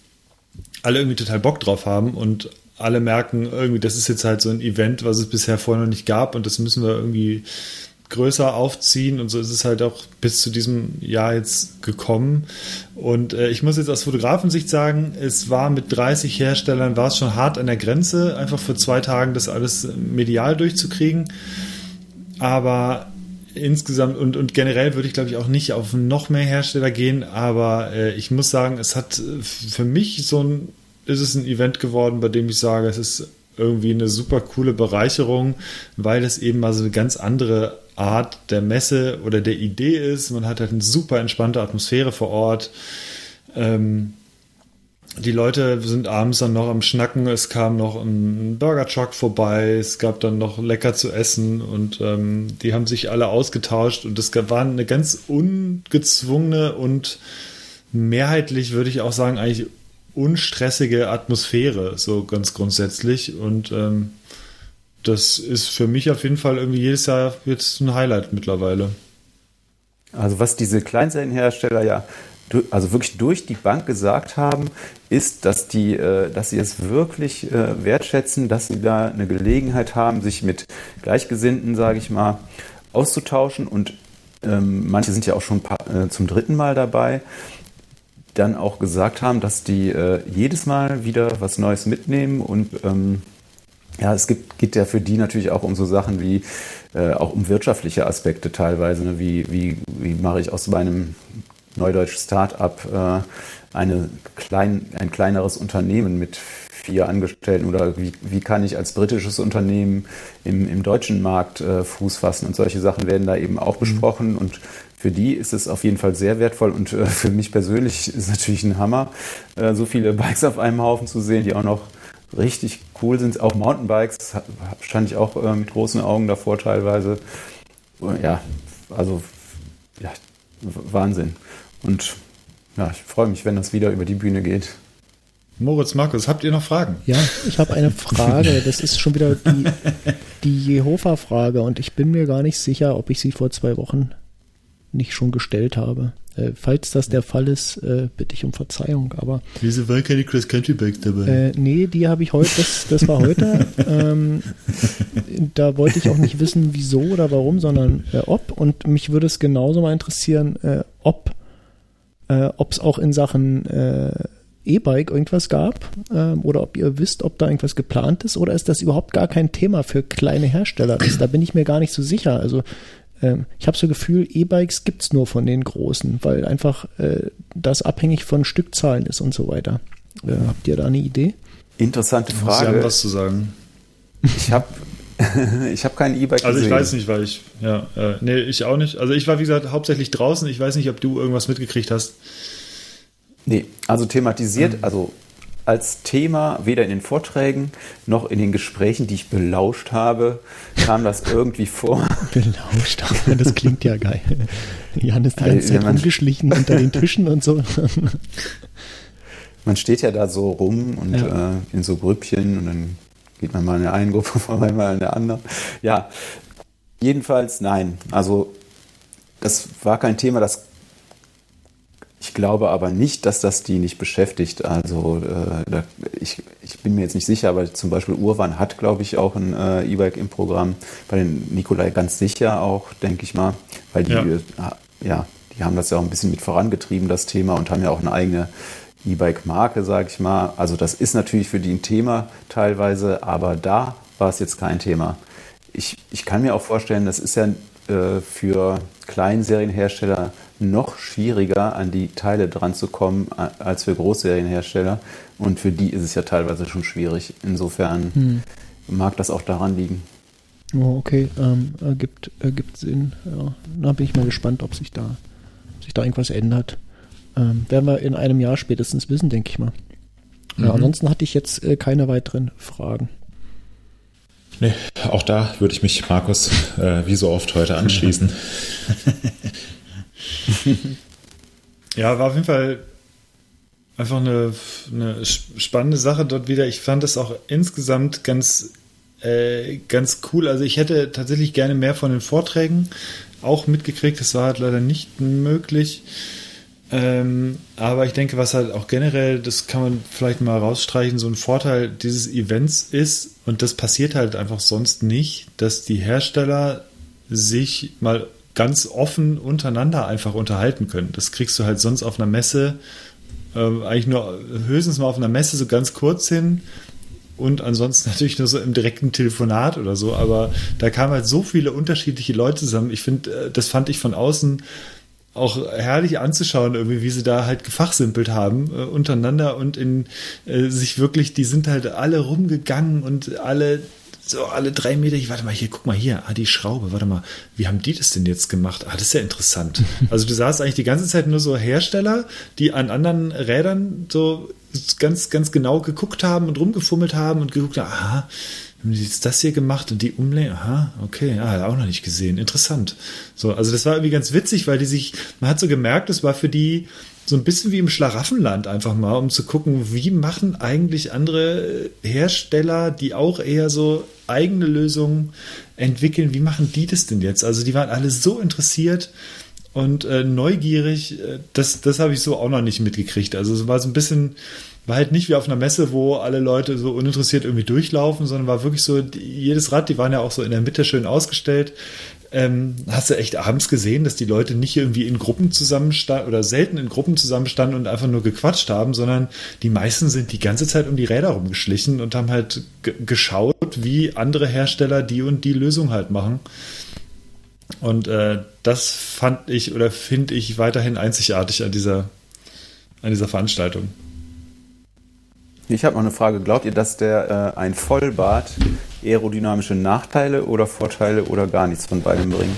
alle irgendwie total Bock drauf haben und alle merken irgendwie, das ist jetzt halt so ein Event, was es bisher vorher noch nicht gab und das müssen wir irgendwie größer aufziehen und so ist es halt auch bis zu diesem Jahr jetzt gekommen. Und äh, ich muss jetzt aus Fotografensicht sagen, es war mit 30 Herstellern, war es schon hart an der Grenze, einfach für zwei Tagen das alles medial durchzukriegen. Aber insgesamt und, und generell würde ich glaube ich auch nicht auf noch mehr Hersteller gehen, aber äh, ich muss sagen, es hat für mich so ein, ist es ein Event geworden, bei dem ich sage, es ist irgendwie eine super coole Bereicherung, weil es eben mal so eine ganz andere Art der Messe oder der Idee ist. Man hat halt eine super entspannte Atmosphäre vor Ort. Ähm, die Leute sind abends dann noch am Schnacken. Es kam noch ein Burger Truck vorbei. Es gab dann noch lecker zu essen und ähm, die haben sich alle ausgetauscht. Und es war eine ganz ungezwungene und mehrheitlich würde ich auch sagen, eigentlich unstressige Atmosphäre, so ganz grundsätzlich. Und ähm, das ist für mich auf jeden Fall irgendwie jedes Jahr jetzt ein Highlight mittlerweile. Also was diese Kleinserienhersteller ja also wirklich durch die Bank gesagt haben, ist, dass die, äh, dass sie es wirklich äh, wertschätzen, dass sie da eine Gelegenheit haben, sich mit Gleichgesinnten, sage ich mal, auszutauschen. Und ähm, manche sind ja auch schon äh, zum dritten Mal dabei dann auch gesagt haben, dass die äh, jedes Mal wieder was Neues mitnehmen und ähm, ja, es gibt, geht ja für die natürlich auch um so Sachen wie, äh, auch um wirtschaftliche Aspekte teilweise. Ne? Wie, wie, wie mache ich aus meinem Neudeutsch Start-up äh, eine klein, ein kleineres Unternehmen mit vier Angestellten oder wie, wie kann ich als britisches Unternehmen im, im deutschen Markt äh, Fuß fassen und solche Sachen werden da eben auch mhm. besprochen mhm. und für die ist es auf jeden Fall sehr wertvoll und äh, für mich persönlich ist es natürlich ein Hammer, äh, so viele Bikes auf einem Haufen zu sehen, die auch noch richtig cool sind. Auch Mountainbikes stand ich auch äh, mit großen Augen davor teilweise. Ja, also ja, Wahnsinn. Und ja, ich freue mich, wenn das wieder über die Bühne geht. Moritz, Markus, habt ihr noch Fragen? Ja, ich habe eine Frage. Das ist schon wieder die, die Jehofa-Frage und ich bin mir gar nicht sicher, ob ich sie vor zwei Wochen nicht schon gestellt habe. Äh, falls das der Fall ist, äh, bitte ich um Verzeihung. Aber wieso waren keine Cross Country Bikes dabei? Äh, nee, die habe ich heute. Das, das war heute. ähm, da wollte ich auch nicht wissen, wieso oder warum, sondern äh, ob. Und mich würde es genauso mal interessieren, äh, ob äh, es auch in Sachen E-Bike irgendwas gab ähm, oder ob ihr wisst, ob da irgendwas geplant ist oder ist das überhaupt gar kein Thema für kleine Hersteller ist. Da bin ich mir gar nicht so sicher. Also ähm, ich habe so Gefühl, E-Bikes gibt es nur von den großen, weil einfach äh, das abhängig von Stückzahlen ist und so weiter. Äh, habt ihr da eine Idee? Interessante Frage. Sie haben was zu sagen. Ich habe ich habe kein E-Bike Also ich weiß nicht, weil ich, ja, äh, nee, ich auch nicht. Also ich war, wie gesagt, hauptsächlich draußen. Ich weiß nicht, ob du irgendwas mitgekriegt hast. Nee, also thematisiert, mhm. also als Thema, weder in den Vorträgen noch in den Gesprächen, die ich belauscht habe, kam das irgendwie vor. Belauscht, das klingt ja geil. Jan ist die ganze Zeit rumgeschlichen unter den Tischen und so. Man steht ja da so rum und ja. äh, in so Grüppchen und dann geht man mal in der einen Gruppe vorbei, mal in der anderen. Ja, jedenfalls nein. Also das war kein Thema, das ich glaube aber nicht, dass das die nicht beschäftigt. Also äh, da, ich, ich bin mir jetzt nicht sicher, aber zum Beispiel Urwan hat, glaube ich, auch ein äh, E-Bike im Programm. Bei den Nikolai ganz sicher auch, denke ich mal, weil die, ja. Äh, ja. die haben das ja auch ein bisschen mit vorangetrieben, das Thema, und haben ja auch eine eigene E-Bike-Marke, sage ich mal. Also das ist natürlich für die ein Thema teilweise, aber da war es jetzt kein Thema. Ich, ich kann mir auch vorstellen, das ist ja äh, für Kleinserienhersteller noch schwieriger, an die Teile dran zu kommen, als für Großserienhersteller. Und für die ist es ja teilweise schon schwierig. Insofern hm. mag das auch daran liegen. Oh, okay, ähm, ergibt, ergibt Sinn. Ja. Da bin ich mal gespannt, ob sich da, sich da irgendwas ändert. Ähm, werden wir in einem Jahr spätestens wissen, denke ich mal. Mhm. Ja, ansonsten hatte ich jetzt äh, keine weiteren Fragen. Nee, auch da würde ich mich, Markus, äh, wie so oft heute anschließen. ja, war auf jeden Fall einfach eine, eine spannende Sache dort wieder. Ich fand es auch insgesamt ganz, äh, ganz cool. Also ich hätte tatsächlich gerne mehr von den Vorträgen auch mitgekriegt. Das war halt leider nicht möglich. Ähm, aber ich denke, was halt auch generell, das kann man vielleicht mal rausstreichen, so ein Vorteil dieses Events ist, und das passiert halt einfach sonst nicht, dass die Hersteller sich mal ganz offen untereinander einfach unterhalten können. Das kriegst du halt sonst auf einer Messe äh, eigentlich nur höchstens mal auf einer Messe so ganz kurz hin und ansonsten natürlich nur so im direkten Telefonat oder so. Aber da kamen halt so viele unterschiedliche Leute zusammen. Ich finde, äh, das fand ich von außen auch herrlich anzuschauen, irgendwie, wie sie da halt gefachsimpelt haben äh, untereinander und in äh, sich wirklich, die sind halt alle rumgegangen und alle so alle drei Meter, ich warte mal hier, guck mal hier, ah, die Schraube, warte mal, wie haben die das denn jetzt gemacht? Ah, das ist ja interessant. Also du sahst eigentlich die ganze Zeit nur so Hersteller, die an anderen Rädern so ganz, ganz genau geguckt haben und rumgefummelt haben und geguckt haben, aha, haben die jetzt das hier gemacht und die Umlänge, aha, okay, ja, auch noch nicht gesehen, interessant. So, also das war irgendwie ganz witzig, weil die sich, man hat so gemerkt, das war für die so ein bisschen wie im Schlaraffenland einfach mal, um zu gucken, wie machen eigentlich andere Hersteller, die auch eher so eigene Lösungen entwickeln, wie machen die das denn jetzt? Also die waren alle so interessiert und äh, neugierig, äh, das, das habe ich so auch noch nicht mitgekriegt. Also es war so ein bisschen, war halt nicht wie auf einer Messe, wo alle Leute so uninteressiert irgendwie durchlaufen, sondern war wirklich so, jedes Rad, die waren ja auch so in der Mitte schön ausgestellt. Ähm, hast du echt abends gesehen, dass die Leute nicht irgendwie in Gruppen zusammenstanden oder selten in Gruppen zusammenstanden und einfach nur gequatscht haben, sondern die meisten sind die ganze Zeit um die Räder rumgeschlichen und haben halt geschaut, wie andere Hersteller die und die Lösung halt machen. Und äh, das fand ich oder finde ich weiterhin einzigartig an dieser, an dieser Veranstaltung. Ich habe noch eine Frage. Glaubt ihr, dass der äh, ein Vollbart aerodynamische Nachteile oder Vorteile oder gar nichts von beidem bringt?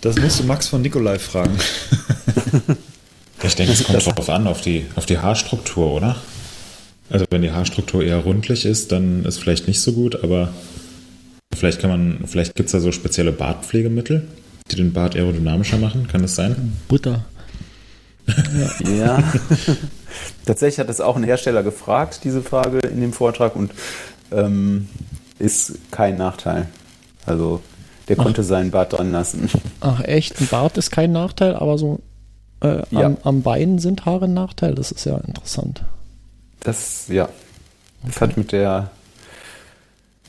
Das musst du Max von Nikolai fragen. ich denke, es kommt darauf an, auf die, auf die Haarstruktur, oder? Also wenn die Haarstruktur eher rundlich ist, dann ist vielleicht nicht so gut, aber Vielleicht kann man, vielleicht gibt es da so spezielle Bartpflegemittel, die den Bart aerodynamischer machen. Kann das sein? Butter. Ja. Tatsächlich hat das auch ein Hersteller gefragt, diese Frage in dem Vortrag, und ähm, ist kein Nachteil. Also der Ach. konnte seinen Bart dran lassen. Ach echt, ein Bart ist kein Nachteil, aber so äh, ja. am, am Bein sind Haare ein Nachteil. Das ist ja interessant. Das, ja. Das okay. hat mit der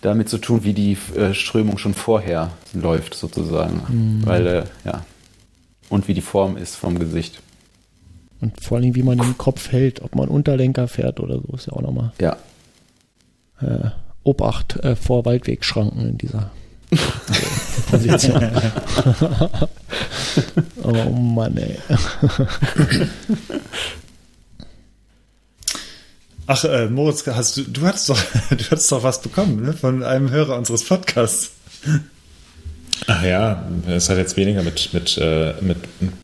damit zu tun, wie die äh, Strömung schon vorher läuft, sozusagen. Mhm. Weil, äh, ja. Und wie die Form ist vom Gesicht. Und vor allem, wie man den Kopf hält, ob man Unterlenker fährt oder so, ist ja auch nochmal. Ja. Äh, Obacht äh, vor Waldwegschranken in dieser Position. oh Mann, ey. Ach, äh, Moritz, hast du, du hattest doch, du hattest doch was bekommen, ne? Von einem Hörer unseres Podcasts. Ach ja, es hat jetzt weniger mit, mit, äh, mit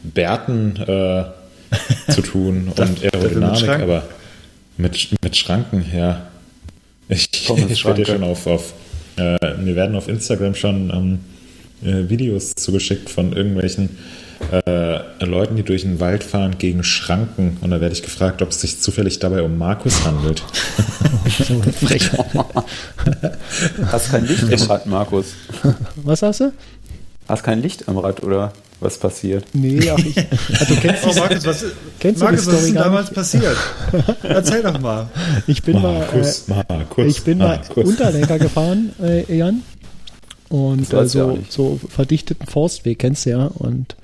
Bärten äh, zu tun und Aerodynamik, aber mit, mit Schranken, ja. Ich, ich werde dir schon auf, auf äh, mir werden auf Instagram schon ähm, äh, Videos zugeschickt von irgendwelchen äh, Leuten, die durch den Wald fahren, gegen Schranken. Und da werde ich gefragt, ob es sich zufällig dabei um Markus handelt. hast kein Licht im Rad, Markus. Was hast du? Hast kein Licht am Rad oder was passiert? Nee, ach, ich, also, du kennst oh, Markus, was, kennst Markus, was ist denn damals passiert? Erzähl doch mal. Ich bin Markus, mal, äh, Markus, ich bin Markus. mal Unterlenker gefahren, äh, Jan. Und äh, so, so verdichteten Forstweg kennst du ja. Und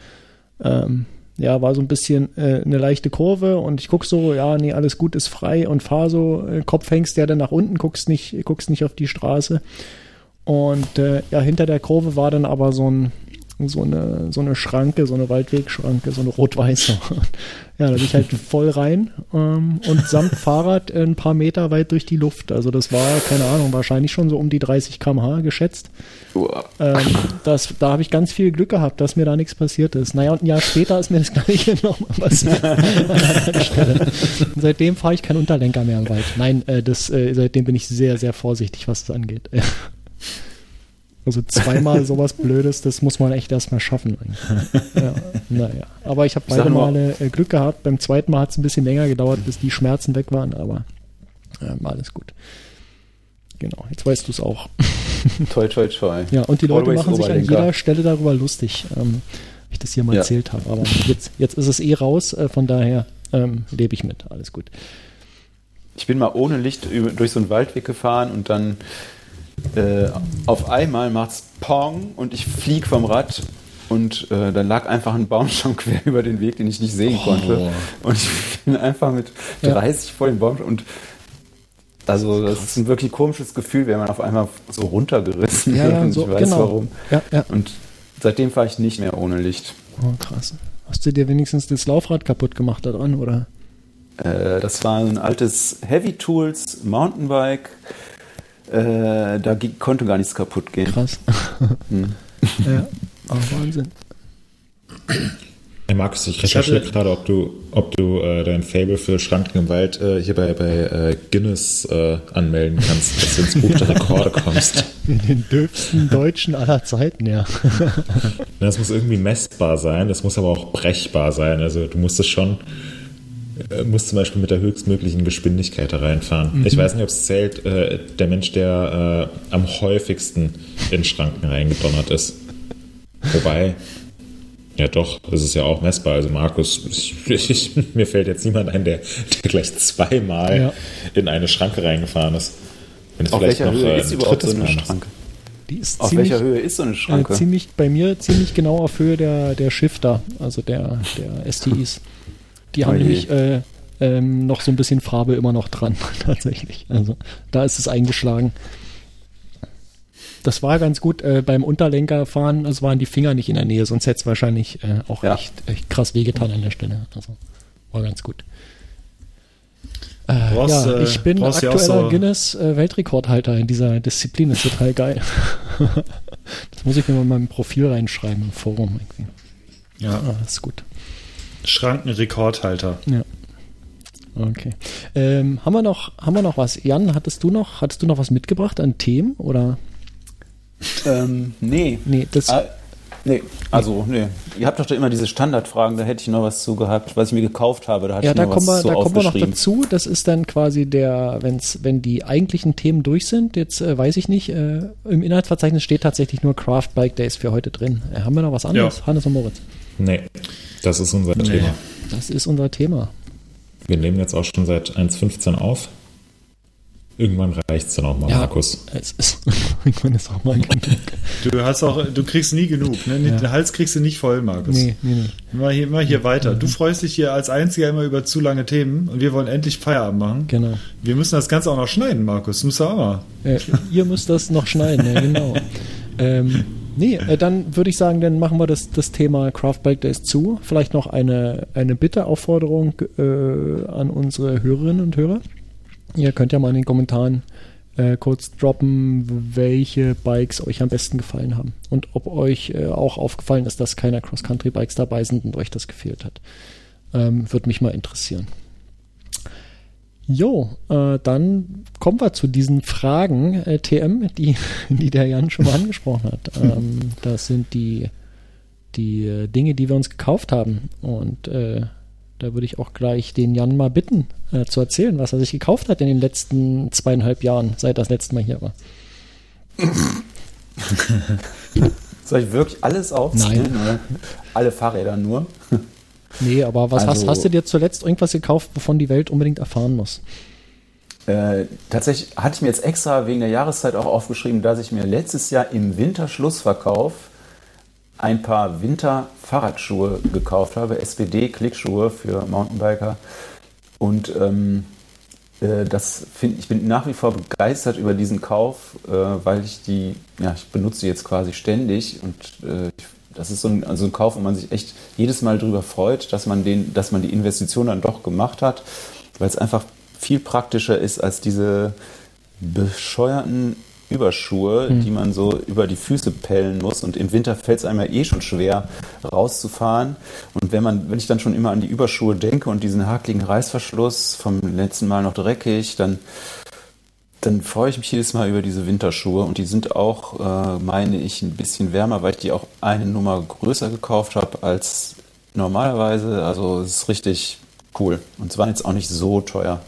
ähm, ja, war so ein bisschen äh, eine leichte Kurve und ich guck so, ja, nee, alles gut, ist frei und fahr so, äh, Kopf hängst ja dann nach unten, guckst nicht, guckst nicht auf die Straße. Und äh, ja, hinter der Kurve war dann aber so ein, so eine, so eine Schranke, so eine Waldwegschranke, so eine rot-weiße. ja, da bin ich halt voll rein ähm, und samt Fahrrad ein paar Meter weit durch die Luft. Also das war, keine Ahnung, wahrscheinlich schon so um die 30 km/h geschätzt. Ähm, das, da habe ich ganz viel Glück gehabt, dass mir da nichts passiert ist. Naja, und ein Jahr später ist mir das gleiche nochmal passiert. seitdem fahre ich keinen Unterlenker mehr im Wald. Nein, äh, das, äh, seitdem bin ich sehr, sehr vorsichtig, was das angeht. Also zweimal sowas Blödes, das muss man echt erstmal schaffen. Ja, naja. Aber ich habe beide Male äh, Glück gehabt. Beim zweiten Mal hat es ein bisschen länger gedauert, bis die Schmerzen weg waren, aber äh, alles gut. Genau, jetzt weißt du es auch. Toi, toi, toi. Ja, und die Leute Always machen sich an jeder Stelle darüber lustig, ähm, wie ich das hier mal ja. erzählt habe. Aber jetzt, jetzt ist es eh raus, äh, von daher ähm, lebe ich mit. Alles gut. Ich bin mal ohne Licht durch so einen Waldweg gefahren und dann äh, auf einmal macht's Pong und ich flieg vom Rad und äh, da lag einfach ein Baumstamm quer über den Weg, den ich nicht sehen konnte. Und ich bin einfach mit Ja. 30 vor dem Baumstamm und also das ist ein wirklich komisches Gefühl, wenn man auf einmal so runtergerissen Ja, wird ja, und so, ich weiß genau. warum. Ja, ja. Und seitdem fahre ich nicht mehr ohne Licht. Oh, krass. Hast du dir wenigstens das Laufrad kaputt gemacht da dran, oder? Äh, das war ein altes Heavy Tools Mountainbike. Äh, da konnte gar nichts kaputt gehen. Krass. Hm. ja, aber Wahnsinn. Hey Markus, ich Ich recherchiere hatte- gerade, ob du, ob du äh, dein Fable für Schranken im Wald äh, hier bei, bei äh, Guinness äh, anmelden kannst, dass du ins Buch der Rekorde kommst. In den dürfsten Deutschen aller Zeiten, ja. Das muss irgendwie messbar sein, das muss aber auch brechbar sein. Also du musst es schon, äh, musst zum Beispiel mit der höchstmöglichen Geschwindigkeit da reinfahren. Ich weiß nicht, ob es zählt, äh, der Mensch, der äh, am häufigsten in Schranken reingedonnert ist. Wobei, ja doch, das ist ja auch messbar. Also Markus, ich, ich, mir fällt jetzt niemand ein, der, der gleich zweimal Ja. in eine Schranke reingefahren ist. Wenn es Auf vielleicht welcher noch Höhe äh, ist ein überhaupt so eine. Schranke? Die ist Auf ziemlich, welcher Höhe ist so eine äh, Schranke? ziemlich bei mir ziemlich genau auf Höhe der, der Shifter, also der, der STIs. Die haben Oh je. nämlich äh, ähm, noch so ein bisschen Farbe immer noch dran, tatsächlich. Also da ist es eingeschlagen. Das war ganz gut äh, beim Unterlenkerfahren, es waren die Finger nicht in der Nähe, sonst hätte es wahrscheinlich äh, auch Ja. echt, echt krass wehgetan an der Stelle. Also war ganz gut. Äh, Brauchst, ja, äh, ich bin aktueller so- Guinness äh, Weltrekordhalter in dieser Disziplin, das ist total geil. das muss ich mir mal in meinem Profil reinschreiben im Forum irgendwie. Ja, Ah, das ist gut. Schrankenrekordhalter. Ja. Okay. Ähm, haben wir noch, haben wir noch was? Jan, hattest du noch, hattest du noch was mitgebracht an Themen oder? Ähm, nee. Nee, das, Ah, nee, also, nee. Ihr habt doch da immer diese Standardfragen, da hätte ich noch was zu gehabt, was ich mir gekauft habe. Da hatte ja, ich da noch kommen wir, was so da kommen wir noch dazu. Das ist dann quasi der, wenn's, wenn die eigentlichen Themen durch sind. Jetzt äh, weiß ich nicht. Äh, Im Inhaltsverzeichnis steht tatsächlich nur Craft Bike Days für heute drin. Äh, haben wir noch was anderes? Ja. Hannes und Moritz. Nee, das ist unser Thema. Das ist unser Thema. Wir nehmen jetzt auch schon seit 1.15 auf. Irgendwann reicht es dann auch mal, Ja. Markus. Es ist, irgendwann ist auch mal genug. Du hast auch, du kriegst nie genug. Ne? Ja. Den Hals kriegst du nicht voll, Markus. Nee, nee, nee. Immer hier, immer hier weiter. Du freust dich hier als Einziger immer über zu lange Themen und wir wollen endlich Feierabend machen. Genau. Wir müssen das Ganze auch noch schneiden, Markus. Das musst du auch mal. Äh, ihr müsst das noch schneiden, ja, genau. Ähm, nee, äh, dann würde ich sagen, dann machen wir das, das Thema Craft Bike Days zu. Vielleicht noch eine, eine Bitte, Aufforderung äh, an unsere Hörerinnen und Hörer. Ihr könnt ja mal in den Kommentaren äh, kurz droppen, welche Bikes euch am besten gefallen haben. Und ob euch äh, auch aufgefallen ist, dass keine Cross-Country-Bikes dabei sind und euch das gefehlt hat. Ähm, Würde mich mal interessieren. Jo, äh, dann kommen wir zu diesen Fragen, äh, TM, die, die der Jan schon mal angesprochen hat. Ähm, das sind die, die äh, Dinge, die wir uns gekauft haben. Und äh, da würde ich auch gleich den Jan mal bitten, äh, zu erzählen, was er sich gekauft hat in den letzten zweieinhalb Jahren, seit er das letzte Mal hier war. Soll ich wirklich alles aufzählen? Nein. Oder? Alle Fahrräder nur? Nee, aber was hast, Also- hast du dir zuletzt irgendwas gekauft, wovon die Welt unbedingt erfahren muss? Äh, tatsächlich hatte ich mir jetzt extra wegen der Jahreszeit auch aufgeschrieben, dass ich mir letztes Jahr im Winterschlussverkauf ein paar Winterfahrradschuhe gekauft habe, SPD-Klickschuhe für Mountainbiker. Und ähm, äh, das find, ich bin nach wie vor begeistert über diesen Kauf, äh, weil ich die, ja, ich benutze die jetzt quasi ständig und äh, das ist so ein, also ein Kauf, wo man sich echt jedes Mal drüber freut, dass man den, dass man die Investition dann doch gemacht hat, weil es einfach viel praktischer ist als diese bescheuerten Überschuhe, die man so über die Füße pellen muss. Und im Winter fällt es einem ja eh schon schwer, rauszufahren. Und wenn man, wenn ich dann schon immer an die Überschuhe denke und diesen hakligen Reißverschluss vom letzten Mal noch dreckig, dann, dann freue ich mich jedes Mal über diese Winterschuhe. Und die sind auch, äh, meine ich, ein bisschen wärmer, weil ich die auch eine Nummer größer gekauft habe als normalerweise. Also es ist richtig cool. Und es waren jetzt auch nicht so teuer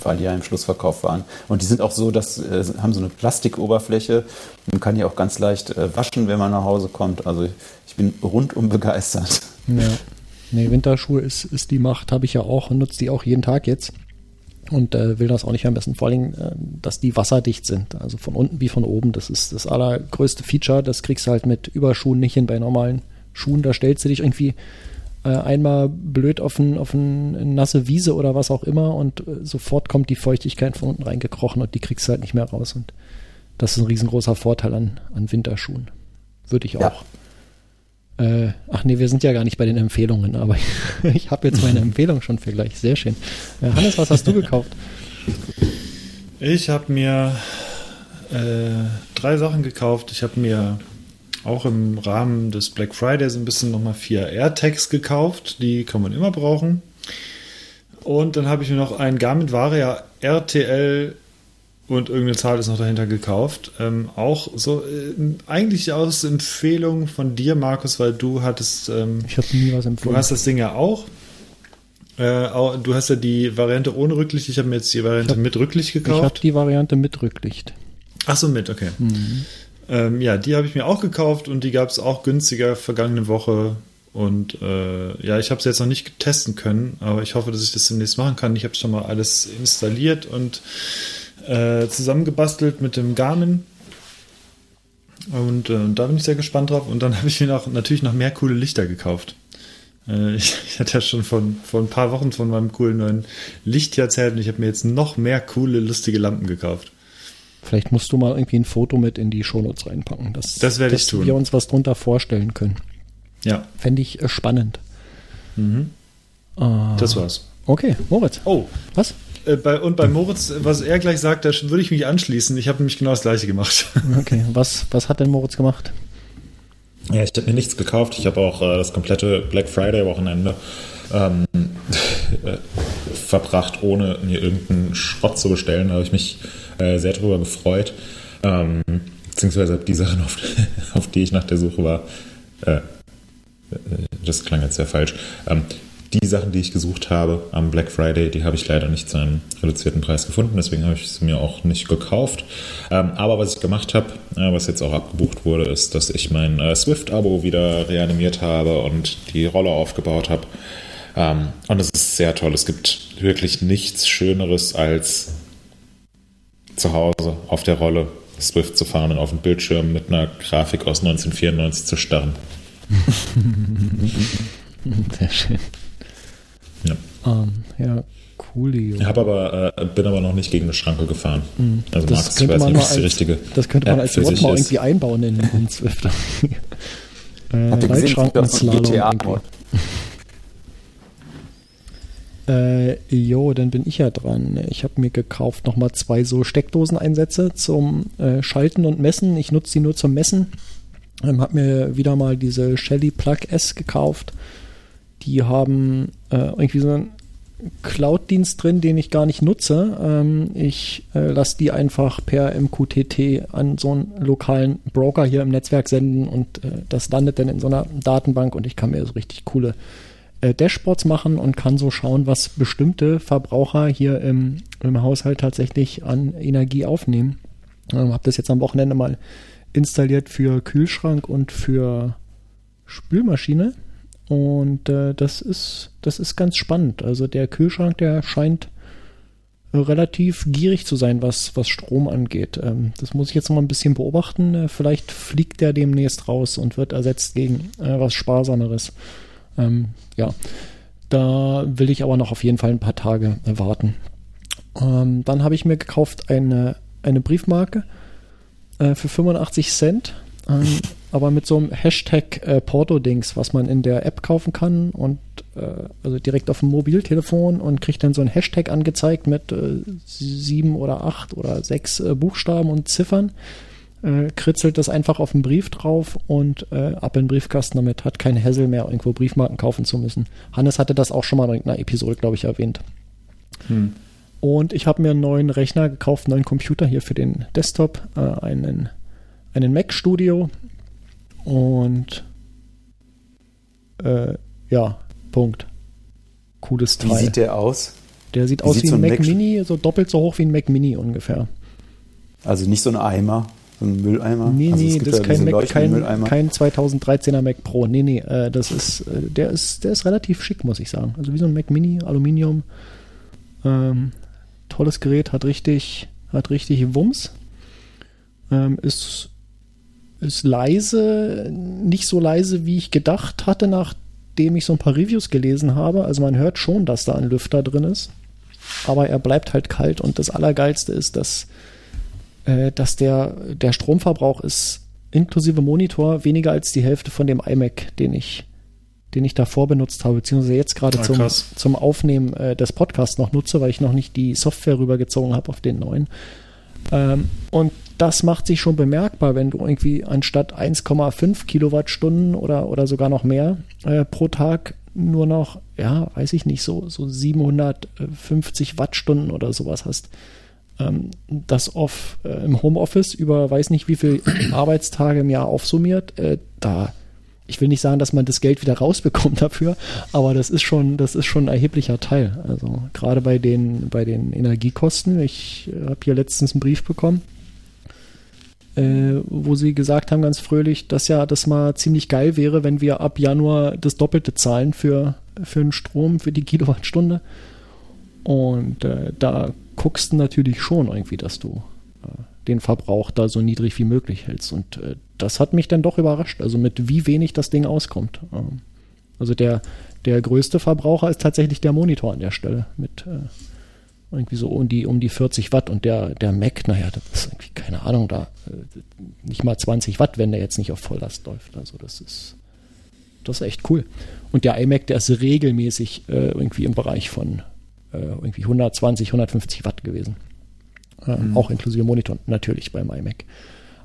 weil die ja im Schlussverkauf waren. Und die sind auch so, dass äh, haben so eine Plastikoberfläche. Man kann die auch ganz leicht äh, waschen, wenn man nach Hause kommt. Also ich bin rundum begeistert. Ja. Nee, Winterschuhe ist, ist die Macht, habe ich ja auch und nutze die auch jeden Tag jetzt. Und äh, will das auch nicht mehr messen. Vor allem, äh, dass die wasserdicht sind. Also von unten wie von oben. Das ist das allergrößte Feature. Das kriegst du halt mit Überschuhen nicht hin bei normalen Schuhen. Da stellst du dich irgendwie äh, einmal blöd auf, ein, auf eine nasse Wiese oder was auch immer und äh, sofort kommt die Feuchtigkeit von unten reingekrochen und die kriegst du halt nicht mehr raus. Und das ist ein riesengroßer Vorteil an, an Winterschuhen. Würde ich auch. Ja. Äh, ach nee, wir sind ja gar nicht bei den Empfehlungen, aber ich, habe jetzt meine Empfehlung schon für gleich. Sehr schön. Äh, Hannes, was hast du gekauft? Ich habe mir äh, drei Sachen gekauft. Ich habe mir auch im Rahmen des Black Fridays ein bisschen nochmal vier AirTags gekauft. Die kann man immer brauchen. Und dann habe ich mir noch ein Garmin Varia RTL und irgendeine Zahl ist noch dahinter gekauft. Ähm, auch so äh, eigentlich aus Empfehlung von dir, Markus, weil du hattest. Ähm, ich habe nie was empfohlen. Du hast das Ding ja auch. Äh, auch du hast ja die Variante ohne Rücklicht. Ich habe mir jetzt die Variante hab, mit Rücklicht gekauft. Ich habe die Variante mit Rücklicht. Ach so, mit, okay. Mhm. Ähm, ja, die habe ich mir auch gekauft und die gab es auch günstiger vergangene Woche. Und äh, ja, ich habe es jetzt noch nicht testen können, aber ich hoffe, dass ich das demnächst machen kann. Ich habe schon mal alles installiert und äh, zusammengebastelt mit dem Garmin. Und äh, da bin ich sehr gespannt drauf. Und dann habe ich mir noch, natürlich noch mehr coole Lichter gekauft. Äh, ich, ich, hatte ja schon von, vor ein paar Wochen von meinem coolen neuen Licht erzählt und ich habe mir jetzt noch mehr coole, lustige Lampen gekauft. Vielleicht musst du mal irgendwie ein Foto mit in die Shownotes reinpacken. Dass, das werde ich tun. Dass wir uns was drunter vorstellen können. Ja. Fände ich äh, spannend. Mhm. Uh, das war's. Okay, Moritz. Oh. Was? Äh, bei, und bei Moritz, was er gleich sagt, da würde ich mich anschließen. Ich habe nämlich genau das gleiche gemacht. Okay, was, was hat denn Moritz gemacht? Ja, ich habe mir nichts gekauft. Ich habe auch äh, das komplette Black Friday-Wochenende ähm, verbracht, ohne mir irgendeinen Schrott zu bestellen. Da habe ich mich äh, sehr darüber gefreut. Ähm, beziehungsweise habe die Sachen, auf, auf, die ich nach der Suche war, äh, äh, das klang jetzt sehr falsch. Ähm, die Sachen, die ich gesucht habe am Black Friday, die habe ich leider nicht zu einem reduzierten Preis gefunden, deswegen habe ich sie mir auch nicht gekauft. Ähm, aber was ich gemacht habe, äh, was jetzt auch abgebucht wurde, ist, dass ich mein äh, Swift-Abo wieder reanimiert habe und die Rolle aufgebaut habe. Ähm, und es ist sehr toll. Es gibt wirklich nichts Schöneres als zu Hause auf der Rolle Swift zu fahren und auf dem Bildschirm mit einer Grafik aus 1994 zu starren. Sehr schön. Ja. Ähm, ja, cool. Ich aber, äh, bin aber noch nicht gegen eine Schranke gefahren. Mm. Also das Markus, ich weiß nicht, ob das die richtige Das könnte man als Mod mal irgendwie einbauen in, in Swift. äh, Habt ihr gesehen, GTA-Mod? Äh, jo, dann bin ich ja dran. Ich habe mir gekauft nochmal zwei so Steckdoseneinsätze zum äh, Schalten und Messen. Ich nutze die nur zum Messen. Ähm, habe mir wieder mal diese Shelly Plug S gekauft. Die haben äh, irgendwie so einen Cloud-Dienst drin, den ich gar nicht nutze. Ähm, ich äh, lasse die einfach per MQTT an so einen lokalen Broker hier im Netzwerk senden und äh, das landet dann in so einer Datenbank und ich kann mir so richtig coole äh, Dashboards machen und kann so schauen, was bestimmte Verbraucher hier im, im Haushalt tatsächlich an Energie aufnehmen. Ähm, habe das jetzt am Wochenende mal installiert für Kühlschrank und für Spülmaschine. Und äh, das ist, das ist ganz spannend. Also der Kühlschrank, der scheint relativ gierig zu sein, was, was Strom angeht. Ähm, das muss ich jetzt noch mal ein bisschen beobachten. Äh, vielleicht fliegt der demnächst raus und wird ersetzt gegen äh, was Sparsameres. Ähm, ja, da will ich aber noch auf jeden Fall ein paar Tage warten. Ähm, dann habe ich mir gekauft eine, eine Briefmarke äh, für 85 Cent, ähm, aber mit so einem Hashtag äh, Porto-Dings, was man in der App kaufen kann und äh, also direkt auf dem Mobiltelefon und kriegt dann so ein Hashtag angezeigt mit äh, sieben oder acht oder sechs äh, Buchstaben und Ziffern äh, kritzelt das einfach auf den Brief drauf und äh, ab in den Briefkasten damit. Hat kein Hassel mehr, irgendwo Briefmarken kaufen zu müssen. Hannes hatte das auch schon mal in irgendeiner Episode, glaube ich, erwähnt. Hm. Und ich habe mir einen neuen Rechner gekauft, einen neuen Computer hier für den Desktop, einen, einen Mac Studio. Und äh, ja, Punkt. Cooles Teil. Wie sieht der aus? Der sieht wie aus wie ein Mac, Mac Mini, so doppelt so hoch wie ein Mac Mini ungefähr. Also nicht so ein Eimer. So ein Mülleimer? Nee, also nee, das ist kein, Mac, kein, kein 2013er Mac Pro. Nee, nee, äh, das ist, äh, der ist, der ist relativ schick, muss ich sagen. Also wie so ein Mac Mini, Aluminium. Ähm, tolles Gerät, hat richtig, hat richtig Wumms. Ähm, ist, ist leise, nicht so leise, wie ich gedacht hatte, nachdem ich so ein paar Reviews gelesen habe. Also man hört schon, dass da ein Lüfter drin ist. Aber er bleibt halt kalt und das Allergeilste ist, dass, äh, dass der, der Stromverbrauch ist inklusive Monitor weniger als die Hälfte von dem iMac, den ich, den ich davor benutzt habe, beziehungsweise jetzt gerade Ah, zum, krass. zum Aufnehmen äh, des Podcasts noch nutze, weil ich noch nicht die Software rübergezogen habe auf den neuen. Ähm, und das macht sich schon bemerkbar, wenn du irgendwie anstatt 1,5 Kilowattstunden oder, oder sogar noch mehr äh, pro Tag nur noch, ja, weiß ich nicht, so, so 750 Wattstunden oder sowas hast. Ähm, das off äh, im Homeoffice über weiß nicht wie viel Arbeitstage im Jahr aufsummiert, äh, da ich will nicht sagen, dass man das Geld wieder rausbekommt dafür, aber das ist schon, das ist schon ein erheblicher Teil. Also gerade bei den, bei den Energiekosten. Ich äh, habe hier letztens einen Brief bekommen, äh, wo sie gesagt haben, ganz fröhlich, dass ja das mal ziemlich geil wäre, wenn wir ab Januar das Doppelte zahlen für, für den Strom, für die Kilowattstunde. Und äh, da guckst du natürlich schon irgendwie, dass du äh, den Verbrauch da so niedrig wie möglich hältst. Und äh, das hat mich dann doch überrascht, also mit wie wenig das Ding auskommt. Ähm, also der, der größte Verbraucher ist tatsächlich der Monitor an der Stelle mit äh, irgendwie so um die, um die 40 Watt und der, der Mac, naja, das ist irgendwie, keine Ahnung, da äh, nicht mal 20 Watt, wenn der jetzt nicht auf Volllast läuft. Also das ist, das ist echt cool. Und der iMac, der ist regelmäßig äh, irgendwie im Bereich von äh, irgendwie 120, 150 Watt gewesen. Ähm, Auch inklusive Monitor natürlich beim iMac.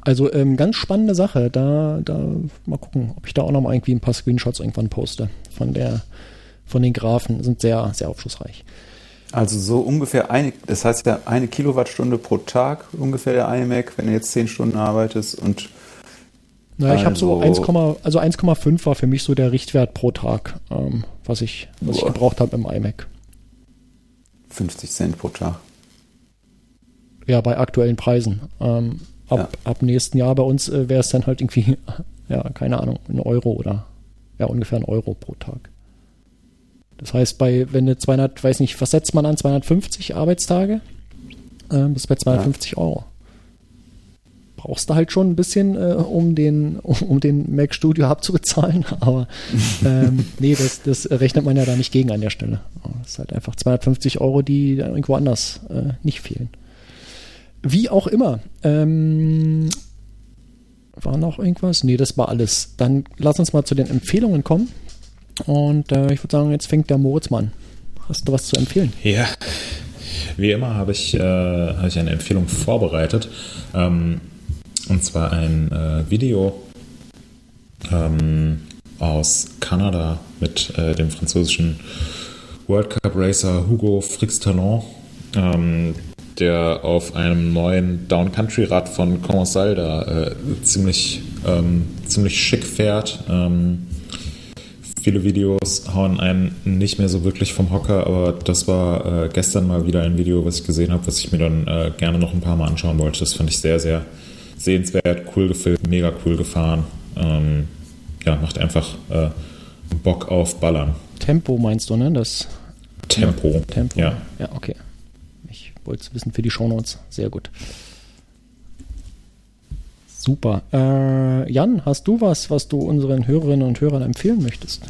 Also ähm, ganz spannende Sache. Da, da mal gucken, ob ich da auch noch mal irgendwie ein paar Screenshots irgendwann poste von der, von den Graphen. Sind sehr, sehr aufschlussreich. Also so ungefähr eine, das heißt ja eine Kilowattstunde pro Tag ungefähr der iMac, wenn du jetzt zehn Stunden arbeitest und Naja, ich habe so Also- 1, also 1,5 war für mich so der Richtwert pro Tag, ähm, was ich, was ich gebraucht habe im iMac. 50 Cent pro Tag. Ja, bei aktuellen Preisen. Ähm, ab, ab nächsten Jahr bei uns äh, wäre es dann halt irgendwie, ja, keine Ahnung, ein Euro oder ja, ungefähr ein Euro pro Tag. Das heißt, bei, wenn du 200, weiß nicht, was setzt man an, 250 Arbeitstage, ähm, bist bei 250 Euro. Brauchst du halt schon ein bisschen, äh, um den, um den Mac Studio abzubezahlen, aber ähm, nee, das, das rechnet man ja da nicht gegen an der Stelle. Das ist halt einfach 250 Euro, die dann irgendwo anders äh, nicht fehlen. Wie auch immer. Ähm, war noch irgendwas? Nee, das war alles. Dann lass uns mal zu den Empfehlungen kommen. Und äh, ich würde sagen, jetzt fängt der Moritz mal an. Hast du was zu empfehlen? Ja, wie immer habe ich, äh, habe ich eine Empfehlung vorbereitet. Ähm, und zwar ein äh, Video ähm, aus Kanada mit äh, dem französischen World Cup Racer Hugo Frix-Talon, ähm, der auf einem neuen Down-Country-Rad von Commensal da äh, ziemlich, ähm, ziemlich schick fährt. Ähm, viele Videos hauen einen nicht mehr so wirklich vom Hocker, aber das war äh, gestern mal wieder ein Video, was ich gesehen habe, was ich mir dann äh, gerne noch ein paar Mal anschauen wollte. Das fand ich sehr, sehr sehenswert, cool gefilmt, mega cool gefahren. Ähm, ja, macht einfach äh, Bock auf Ballern. Tempo meinst du, ne? Das Tempo. Tempo. Ja. ja, okay. Ich wollte es wissen für die Shownotes. Sehr gut. Super. Äh, Jan, hast du was, was du unseren Hörerinnen und Hörern empfehlen möchtest?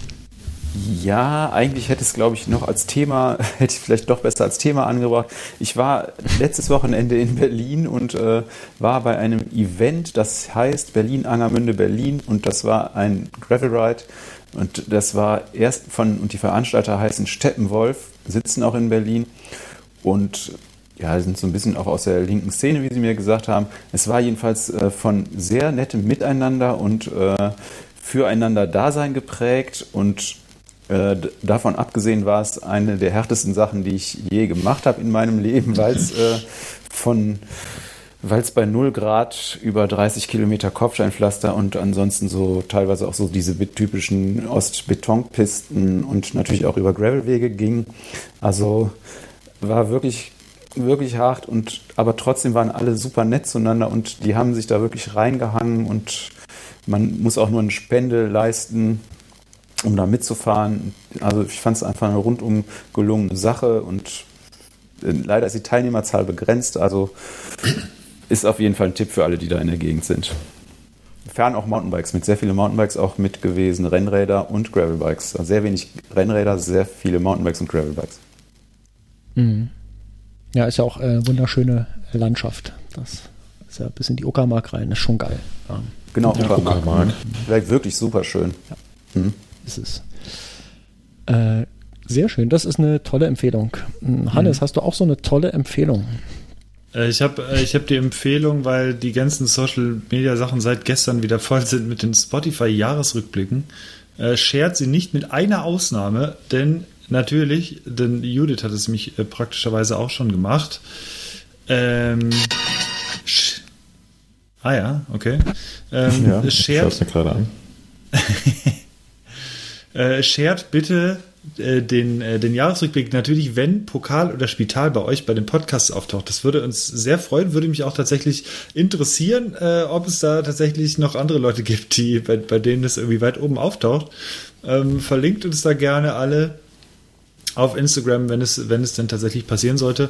Ja, eigentlich hätte es, glaube ich, noch als Thema, hätte ich vielleicht doch besser als Thema angebracht. Ich war letztes Wochenende in Berlin und äh, war bei einem Event, das heißt Berlin Angermünde Berlin und das war ein Gravel Ride und das war erst von, und die Veranstalter heißen Steppenwolf, sitzen auch in Berlin und ja, sind so ein bisschen auch aus der linken Szene, wie sie mir gesagt haben. Es war jedenfalls äh, von sehr nettem Miteinander und äh, füreinander Dasein geprägt und äh, davon abgesehen war es eine der härtesten Sachen, die ich je gemacht habe in meinem Leben, weil es äh, von weil es bei 0 Grad über 30 Kilometer Kopfsteinpflaster und ansonsten so teilweise auch so diese typischen Ostbetonpisten und natürlich auch über Gravelwege ging. Also war wirklich wirklich hart und aber trotzdem waren alle super nett zueinander und die haben sich da wirklich reingehangen und man muss auch nur eine Spende leisten, um da mitzufahren. Also ich fand es einfach eine rundum gelungene Sache und leider ist die Teilnehmerzahl begrenzt, also ist auf jeden Fall ein Tipp für alle, die da in der Gegend sind. Fern auch Mountainbikes, mit sehr vielen Mountainbikes auch mit gewesen, Rennräder und Gravelbikes. Also sehr wenig Rennräder, sehr viele Mountainbikes und Gravelbikes. Mhm. Ja, ist ja auch äh, wunderschöne Landschaft. Das ist ja bis in die Uckermark rein, ist schon geil. Ähm, Genau, Ja, Uckermark. Uckermark. Vielleicht wirklich super schön. Mhm. ist es. Äh, sehr schön, das ist eine tolle Empfehlung. Hm, Hannes, hast du auch so eine tolle Empfehlung? Äh, Ich habe äh, ich hab die Empfehlung, weil die ganzen Social Media Sachen seit gestern wieder voll sind mit den Spotify Jahresrückblicken. Äh, shared sie nicht mit einer Ausnahme, denn natürlich, denn Judith hat es mich äh, praktischerweise auch schon gemacht. Ähm, ah ja, okay. Ähm, Ja, ich schaue shared es mir gerade an. äh, shared bitte äh, den, äh, den Jahresrückblick natürlich, wenn Pokal oder Spital bei euch bei den Podcasts auftaucht. Das würde uns sehr freuen, würde mich auch tatsächlich interessieren, äh, ob es da tatsächlich noch andere Leute gibt, die, bei, bei denen das irgendwie weit oben auftaucht. Ähm, verlinkt uns da gerne alle auf Instagram, wenn es, wenn es denn tatsächlich passieren sollte.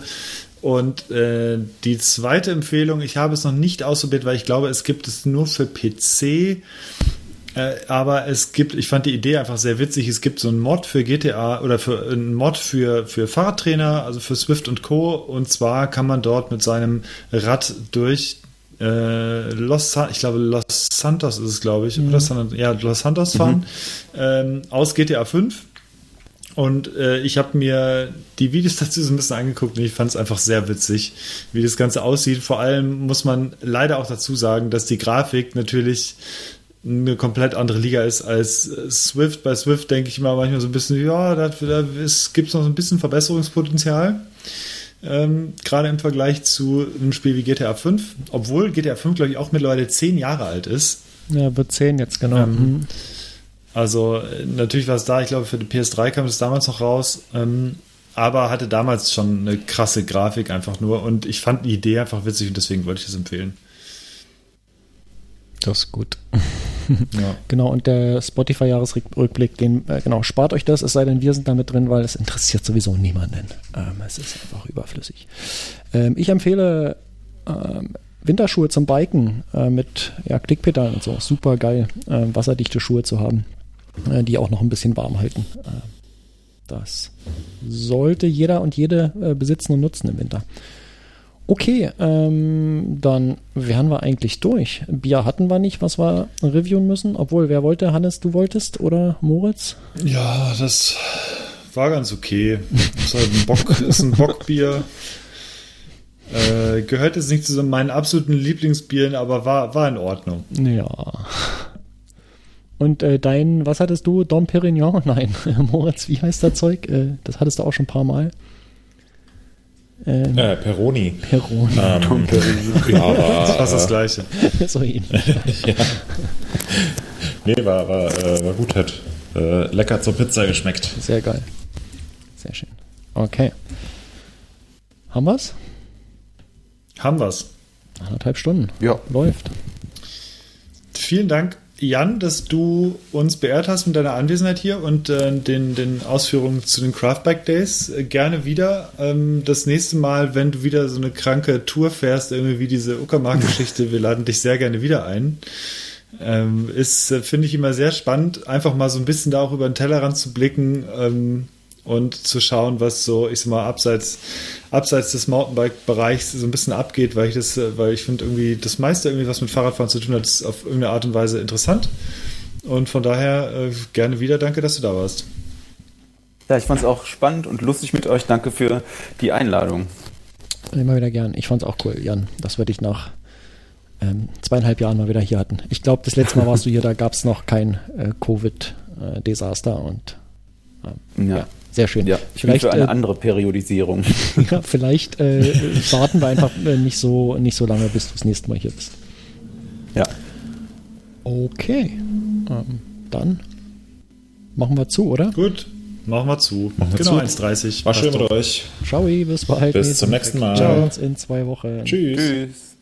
Und äh, die zweite Empfehlung, ich habe es noch nicht ausprobiert, weil ich glaube, es gibt es nur für PC. Äh, aber es gibt, ich fand die Idee einfach sehr witzig. Es gibt so einen Mod für GTA oder für einen Mod für, für Fahrradtrainer, also für Swift und Co. Und zwar kann man dort mit seinem Rad durch äh, Los, ich glaube Los Santos ist es, glaube ich, oder San, ja Los Santos fahren ähm, aus GTA 5. Und äh, ich habe mir die Videos dazu so ein bisschen angeguckt und ich fand es einfach sehr witzig, wie das Ganze aussieht. Vor allem muss man leider auch dazu sagen, dass die Grafik natürlich eine komplett andere Liga ist als äh, Swift. Bei Swift denke ich mal manchmal so ein bisschen, ja, da, da gibt es noch so ein bisschen Verbesserungspotenzial. Ähm, gerade im Vergleich zu einem Spiel wie GTA 5. Obwohl GTA 5, glaube ich, auch mittlerweile zehn Jahre alt ist. Ja, wird 10 jetzt, genau. Ähm, Mhm. Also natürlich war es da, ich glaube für die PS3 kam es damals noch raus, ähm, aber hatte damals schon eine krasse Grafik einfach nur und ich fand die Idee einfach witzig und deswegen wollte ich das empfehlen. Das ist gut. Ja. Genau, und der Spotify-Jahresrückblick, den, äh, genau, spart euch das, es sei denn, wir sind damit drin, weil es interessiert sowieso niemanden. Ähm, es ist einfach überflüssig. Ähm, ich empfehle ähm, Winterschuhe zum Biken äh, mit ja, Klickpedalen und so. Super geil, äh, wasserdichte Schuhe zu haben, die auch noch ein bisschen warm halten. Äh, das sollte jeder und jede äh, besitzen und nutzen im Winter. Okay, ähm, dann wären wir eigentlich durch. Bier hatten wir nicht, was wir reviewen müssen. Obwohl, wer wollte? Hannes, du wolltest oder Moritz? ja, das war ganz okay. Ist halt ein Bock, ist ein Bockbier. Äh, gehört jetzt nicht zu meinen absoluten Lieblingsbieren, aber war, war in Ordnung. Ja. Und äh, dein, was hattest du? Dom Perignon? Nein, Moritz, wie heißt das Zeug? Äh, das hattest du auch schon ein paar Mal. Ähm, Äh, Peroni. Peron. Ähm, ja, war, Fast das Gleiche. so ähnlich. ja. Nee, war, war, äh, war gut, hat äh, lecker zur Pizza geschmeckt. Sehr geil. Sehr schön. Okay. Haben wir's? Haben wir's. Anderthalb Stunden. Ja. Läuft. Vielen Dank, Jan, dass du uns beehrt hast mit deiner Anwesenheit hier und äh, den, den Ausführungen zu den Craftbike Days. Äh, gerne wieder. Ähm, das nächste Mal, wenn du wieder so eine kranke Tour fährst, irgendwie wie diese Uckermark-Geschichte, wir laden dich sehr gerne wieder ein. Ähm, ist, äh, finde ich immer sehr spannend, einfach mal so ein bisschen da auch über den Tellerrand zu blicken ähm, und zu schauen, was so, ich sag mal, abseits, abseits des Mountainbike-Bereichs so ein bisschen abgeht, weil ich das, äh, weil ich finde irgendwie das meiste irgendwie, was mit Fahrradfahren zu tun hat, ist auf irgendeine Art und Weise interessant. Und von daher äh, gerne wieder, danke, dass du da warst. Ja, ich fand es auch spannend und lustig mit euch. Danke für die Einladung. Immer wieder gern. Ich fand's auch cool, Jan, dass wir dich nach ähm, zweieinhalb Jahren mal wieder hier hatten. Ich glaube, das letzte Mal warst du hier, da gab's noch kein äh, Covid-Desaster und ähm, Ja. ja. Sehr schön. Ja, ich bin vielleicht, für eine äh, andere Periodisierung. ja, vielleicht äh, warten wir einfach äh, nicht so, nicht so lange, bis du das nächste Mal hier bist. ja. Okay. Ähm, dann machen wir zu, oder? Gut, machen wir zu. Machen wir genau, zu. 1,30. War schön mit euch. Ciao, bis bald. Bis zum nächsten Mal. Ciao, uns in zwei Wochen. Tschüss. Tschüss.